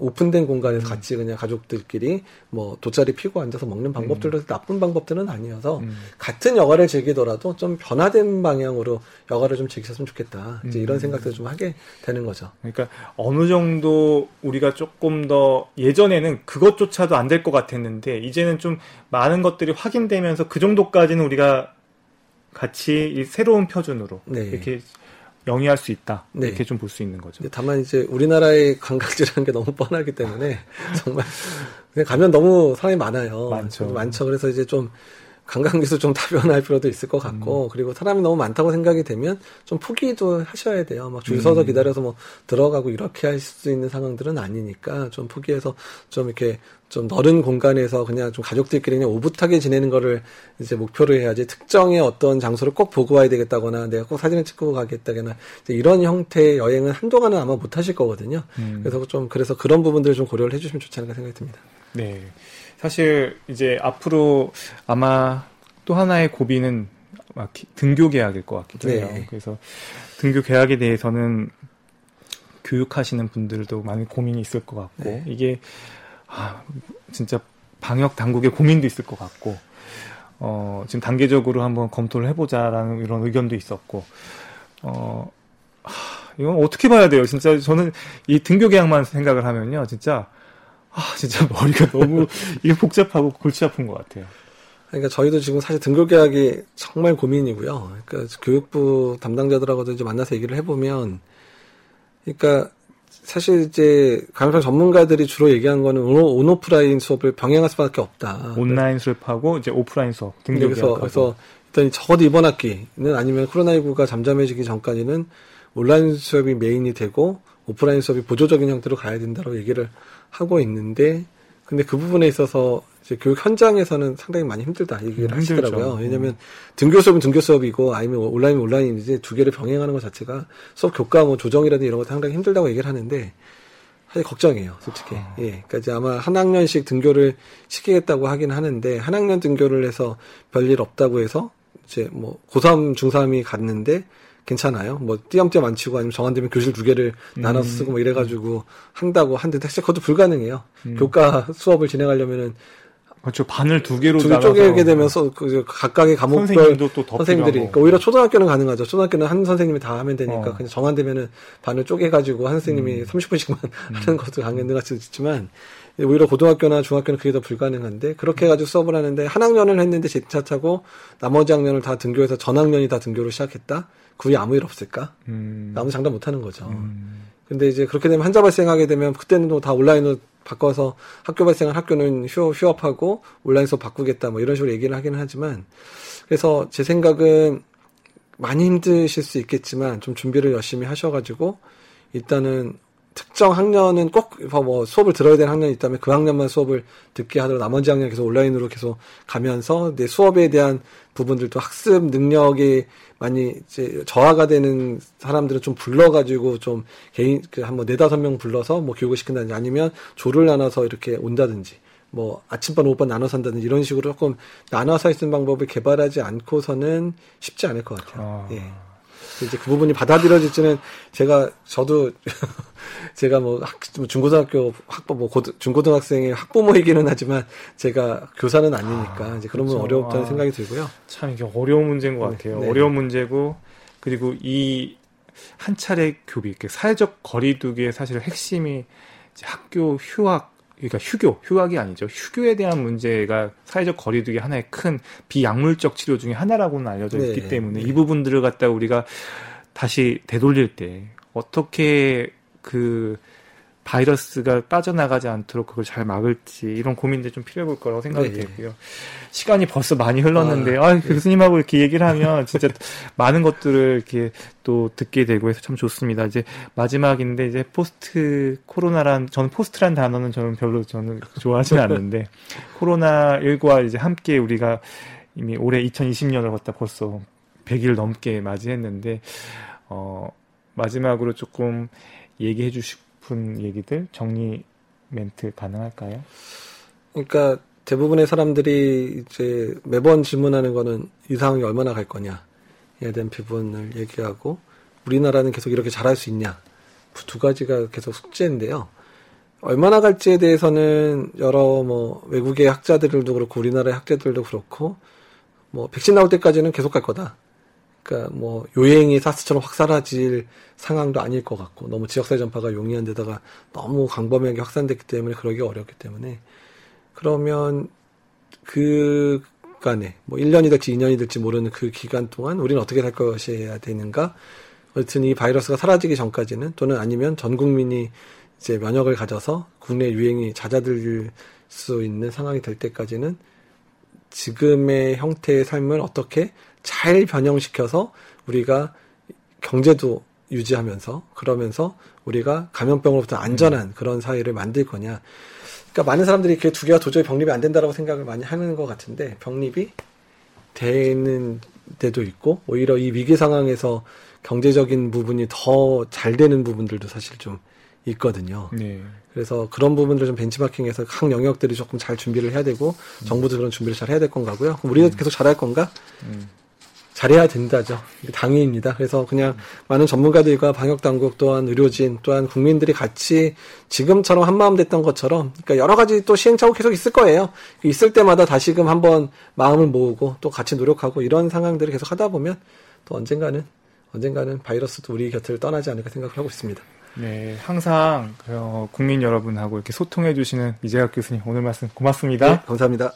오픈된 공간에서 같이 그냥 가족들끼리 뭐 돗자리 피고 앉아서 먹는 방법들도 나쁜 방법들은 아니어서 음. 같은 여가를 즐기더라도 좀 변화된 방향으로 여가를 좀 즐기셨으면 좋겠다. 이제 이런 생각들을 좀 하게 되는 거죠. 그러니까 어느 정도 우리가 조금 더 예전에는 그것조차도 안 될 것 같았는데 이제는 좀 많은 것들이 확인되면서 그 정도까지는 우리가 같이 이 새로운 표준으로 네. 이렇게 영위할 수 있다 네. 이렇게 좀 볼 수 있는 거죠. 다만 이제 우리나라의 관광지라는 게 너무 뻔하기 때문에 정말 그냥 가면 너무 사람이 많아요. 많죠. 많죠. 그래서 이제 좀 관광지도 좀 다변할 필요도 있을 것 같고 음. 그리고 사람이 너무 많다고 생각이 되면 좀 포기도 하셔야 돼요. 막 줄 서서 음. 기다려서 뭐 들어가고 이렇게 할 수 있는 상황들은 아니니까 좀 포기해서 좀 이렇게 좀 넓은 공간에서 그냥 좀 가족들끼리 그냥 오붓하게 지내는 거를 이제 목표로 해야지 특정의 어떤 장소를 꼭 보고 와야 되겠다거나 내가 꼭 사진을 찍고 가겠다거나 이런 형태의 여행은 한동안은 아마 못 하실 거거든요. 음. 그래서 좀 그래서 그런 부분들을 좀 고려를 해주시면 좋지 않을까 생각이 듭니다. 네. 사실 이제 앞으로 아마 또 하나의 고비는 등교 계약일 것 같기도 해요. 네. 그래서 등교 계약에 대해서는 교육하시는 분들도 많이 고민이 있을 것 같고 네. 이게 아, 진짜 방역 당국의 고민도 있을 것 같고 어, 지금 단계적으로 한번 검토를 해보자라는 이런 의견도 있었고 어, 하, 이건 어떻게 봐야 돼요? 진짜 저는 이 등교 계약만 생각을 하면요, 진짜 아, 진짜 머리가 너무 이게 복잡하고 골치 아픈 것 같아요. 그러니까 저희도 지금 사실 등교 계약이 정말 고민이고요. 그러니까 교육부 담당자들하고도 이제 만나서 얘기를 해보면, 그러니까 사실 이제 감염병 전문가들이 주로 얘기한 거는 온, 오프라인 수업을 병행할 수밖에 없다. 온라인 수업하고 이제 오프라인 수업 등교 그래서 그래서 일단 적어도 이번 학기는 아니면 코로나19가 잠잠해지기 전까지는 온라인 수업이 메인이 되고 오프라인 수업이 보조적인 형태로 가야 된다고 얘기를 하고 있는데 근데 그 부분에 있어서 이제 교육 현장에서는 상당히 많이 힘들다 얘기를 음, 하시더라고요. 왜냐하면 등교 수업은 등교 수업이고 아니면 온라인은 온라인이지 두 개를 병행하는 것 자체가 수업 교과 뭐 조정이라든지 이런 거 상당히 힘들다고 얘기를 하는데 사실 걱정이에요, 솔직히. 아. 예. 그러니까 이제 아마 한 학년씩 등교를 시키겠다고 하긴 하는데 한 학년 등교를 해서 별일 없다고 해서 이제 뭐 고3, 중3이 갔는데 괜찮아요. 뭐 띄엄띄엄 안 치고 아니면 정한되면 교실 두 개를 음. 나눠서 쓰고 뭐 이래가지고 한다고 한데 사실 그것도 불가능해요. 음. 교과 수업을 진행하려면은 그렇죠. 반을 두 개로 두 쪼개게 되면서 그 각각의 과목별 선생님들이 그러니까 오히려 초등학교는 가능하죠. 초등학교는 한 선생님이 다 하면 되니까 어. 그냥 정한되면은 반을 쪼개가지고 한 선생님이 음. 30분씩만 음. 하는 것도 강연들 같이 있지만 오히려 고등학교나 중학교는 그게 더 불가능한데 그렇게 해가지고 수업을 하는데 한 학년을 했는데 재차 차고 나머지 학년을 다 등교해서 전 학년이 다 등교를 시작했다. 그게 아무 일 없을까? 음. 아무 장담 못 하는 거죠. 음. 근데 이제 그렇게 되면 환자 발생하게 되면 그때는 다 온라인으로 바꿔서 학교 발생한 학교는 휴, 휴업하고 온라인 수업 바꾸겠다 뭐 이런 식으로 얘기를 하기는 하지만 그래서 제 생각은 많이 힘드실 수 있겠지만 좀 준비를 열심히 하셔가지고 일단은 특정 학년은 꼭 뭐 수업을 들어야 되는 학년이 있다면 그 학년만 수업을 듣게 하더라도 나머지 학년 계속 온라인으로 계속 가면서 내 수업에 대한 부분들도 학습 능력이 많이 이제 저하가 되는 사람들은 좀 불러가지고 좀 개인 그 한뭐 네다섯 명 불러서 뭐 교육을 시킨다든지 아니면 조를 나눠서 이렇게 온다든지 뭐 아침반 오후반 나눠서 한다든지 이런 식으로 조금 나눠서 있는 방법을 개발하지 않고서는 쉽지 않을 것 같아요. 아. 예. 이제 그 부분이 받아들여질지는 제가 저도 제가 뭐 학, 뭐 중고등학교 학부 뭐 고등, 중고등학생의 학부모이기는 하지만 제가 교사는 아니니까 아, 이제 그러면 그렇죠. 어렵다는 아, 생각이 들고요. 참 이게 어려운 문제인 것 네, 같아요. 네. 어려운 문제고 그리고 이 한 차례 교비, 사회적 거리두기의 사실 핵심이 학교 휴학 그러니까 휴교, 휴학이 아니죠. 휴교에 대한 문제가 사회적 거리두기 하나의 큰 비약물적 치료 중에 하나라고는 알려져 있기 네, 때문에 네. 이 부분들을 갖다 우리가 다시 되돌릴 때 어떻게 그 바이러스가 빠져나가지 않도록 그걸 잘 막을지 이런 고민들 좀 필요해 볼 거라고 생각이 네. 되고요. 시간이 벌써 많이 흘렀는데 아, 아 네. 교수님하고 이렇게 얘기를 하면 진짜 많은 것들을 이렇게 또 듣게 되고 해서 참 좋습니다. 이제 마지막인데 이제 post 코로나란 저는 post란 단어는 저는 별로 저는 좋아하지는 않는데 코로나 19와 이제 함께 우리가 이미 올해 2020년을 걷다 벌써 100일 넘게 맞이했는데 어 마지막으로 조금 얘기해 주시고 싶은 얘기들 정리 멘트 가능할까요? 그러니까 대부분의 사람들이 이제 매번 질문하는 거는 이 상황이 얼마나 갈 거냐에 대한 부분을 얘기하고 우리나라는 계속 이렇게 잘할 수 있냐 그두 가지가 계속 숙제인데요. 얼마나 갈지에 대해서는 여러 뭐 외국의 학자들도 그렇고 우리나라의 학자들도 그렇고 뭐 백신 나올 때까지는 계속 갈 거다. 그러니까 뭐 요행이 사스처럼 확 사라질 상황도 아닐 것 같고 너무 지역사회 전파가 용이한 데다가 너무 광범위하게 확산됐기 때문에 그러기 어렵기 때문에 그러면 그 간에 뭐 1년이 될지 2년이 될지 모르는 그 기간 동안 우리는 어떻게 살 것이어야 되는가? 어쨌든 이 바이러스가 사라지기 전까지는 또는 아니면 전 국민이 이제 면역을 가져서 국내 유행이 잦아들 수 있는 상황이 될 때까지는 지금의 형태의 삶을 어떻게 잘 변형시켜서 우리가 경제도 유지하면서 그러면서 우리가 감염병으로부터 안전한 음. 그런 사회를 만들 거냐. 그러니까 많은 사람들이 그 두 개가 도저히 병립이 안 된다라고 생각을 많이 하는 것 같은데 병립이 되는 데도 있고 오히려 이 위기 상황에서 경제적인 부분이 더 잘 되는 부분들도 사실 좀 있거든요. 네. 그래서 그런 부분들을 좀 벤치마킹해서 각 영역들이 조금 잘 준비를 해야 되고 음. 정부도 그런 준비를 잘 해야 될 건가고요. 그럼 우리가 음. 계속 잘할 건가? 음. 잘해야 된다죠. 당위입니다. 그래서 그냥 많은 전문가들과 방역 당국 또한 의료진 또한 국민들이 같이 지금처럼 한마음 됐던 것처럼 그러니까 여러 가지 또 시행착오 계속 있을 거예요. 있을 때마다 다시금 한번 마음을 모으고 또 같이 노력하고 이런 상황들을 계속 하다 보면 또 언젠가는 언젠가는 바이러스도 우리 곁을 떠나지 않을까 생각을 하고 있습니다. 네, 항상 어, 국민 여러분하고 이렇게 소통해 주시는 이재학 교수님 오늘 말씀 고맙습니다. 네, 감사합니다.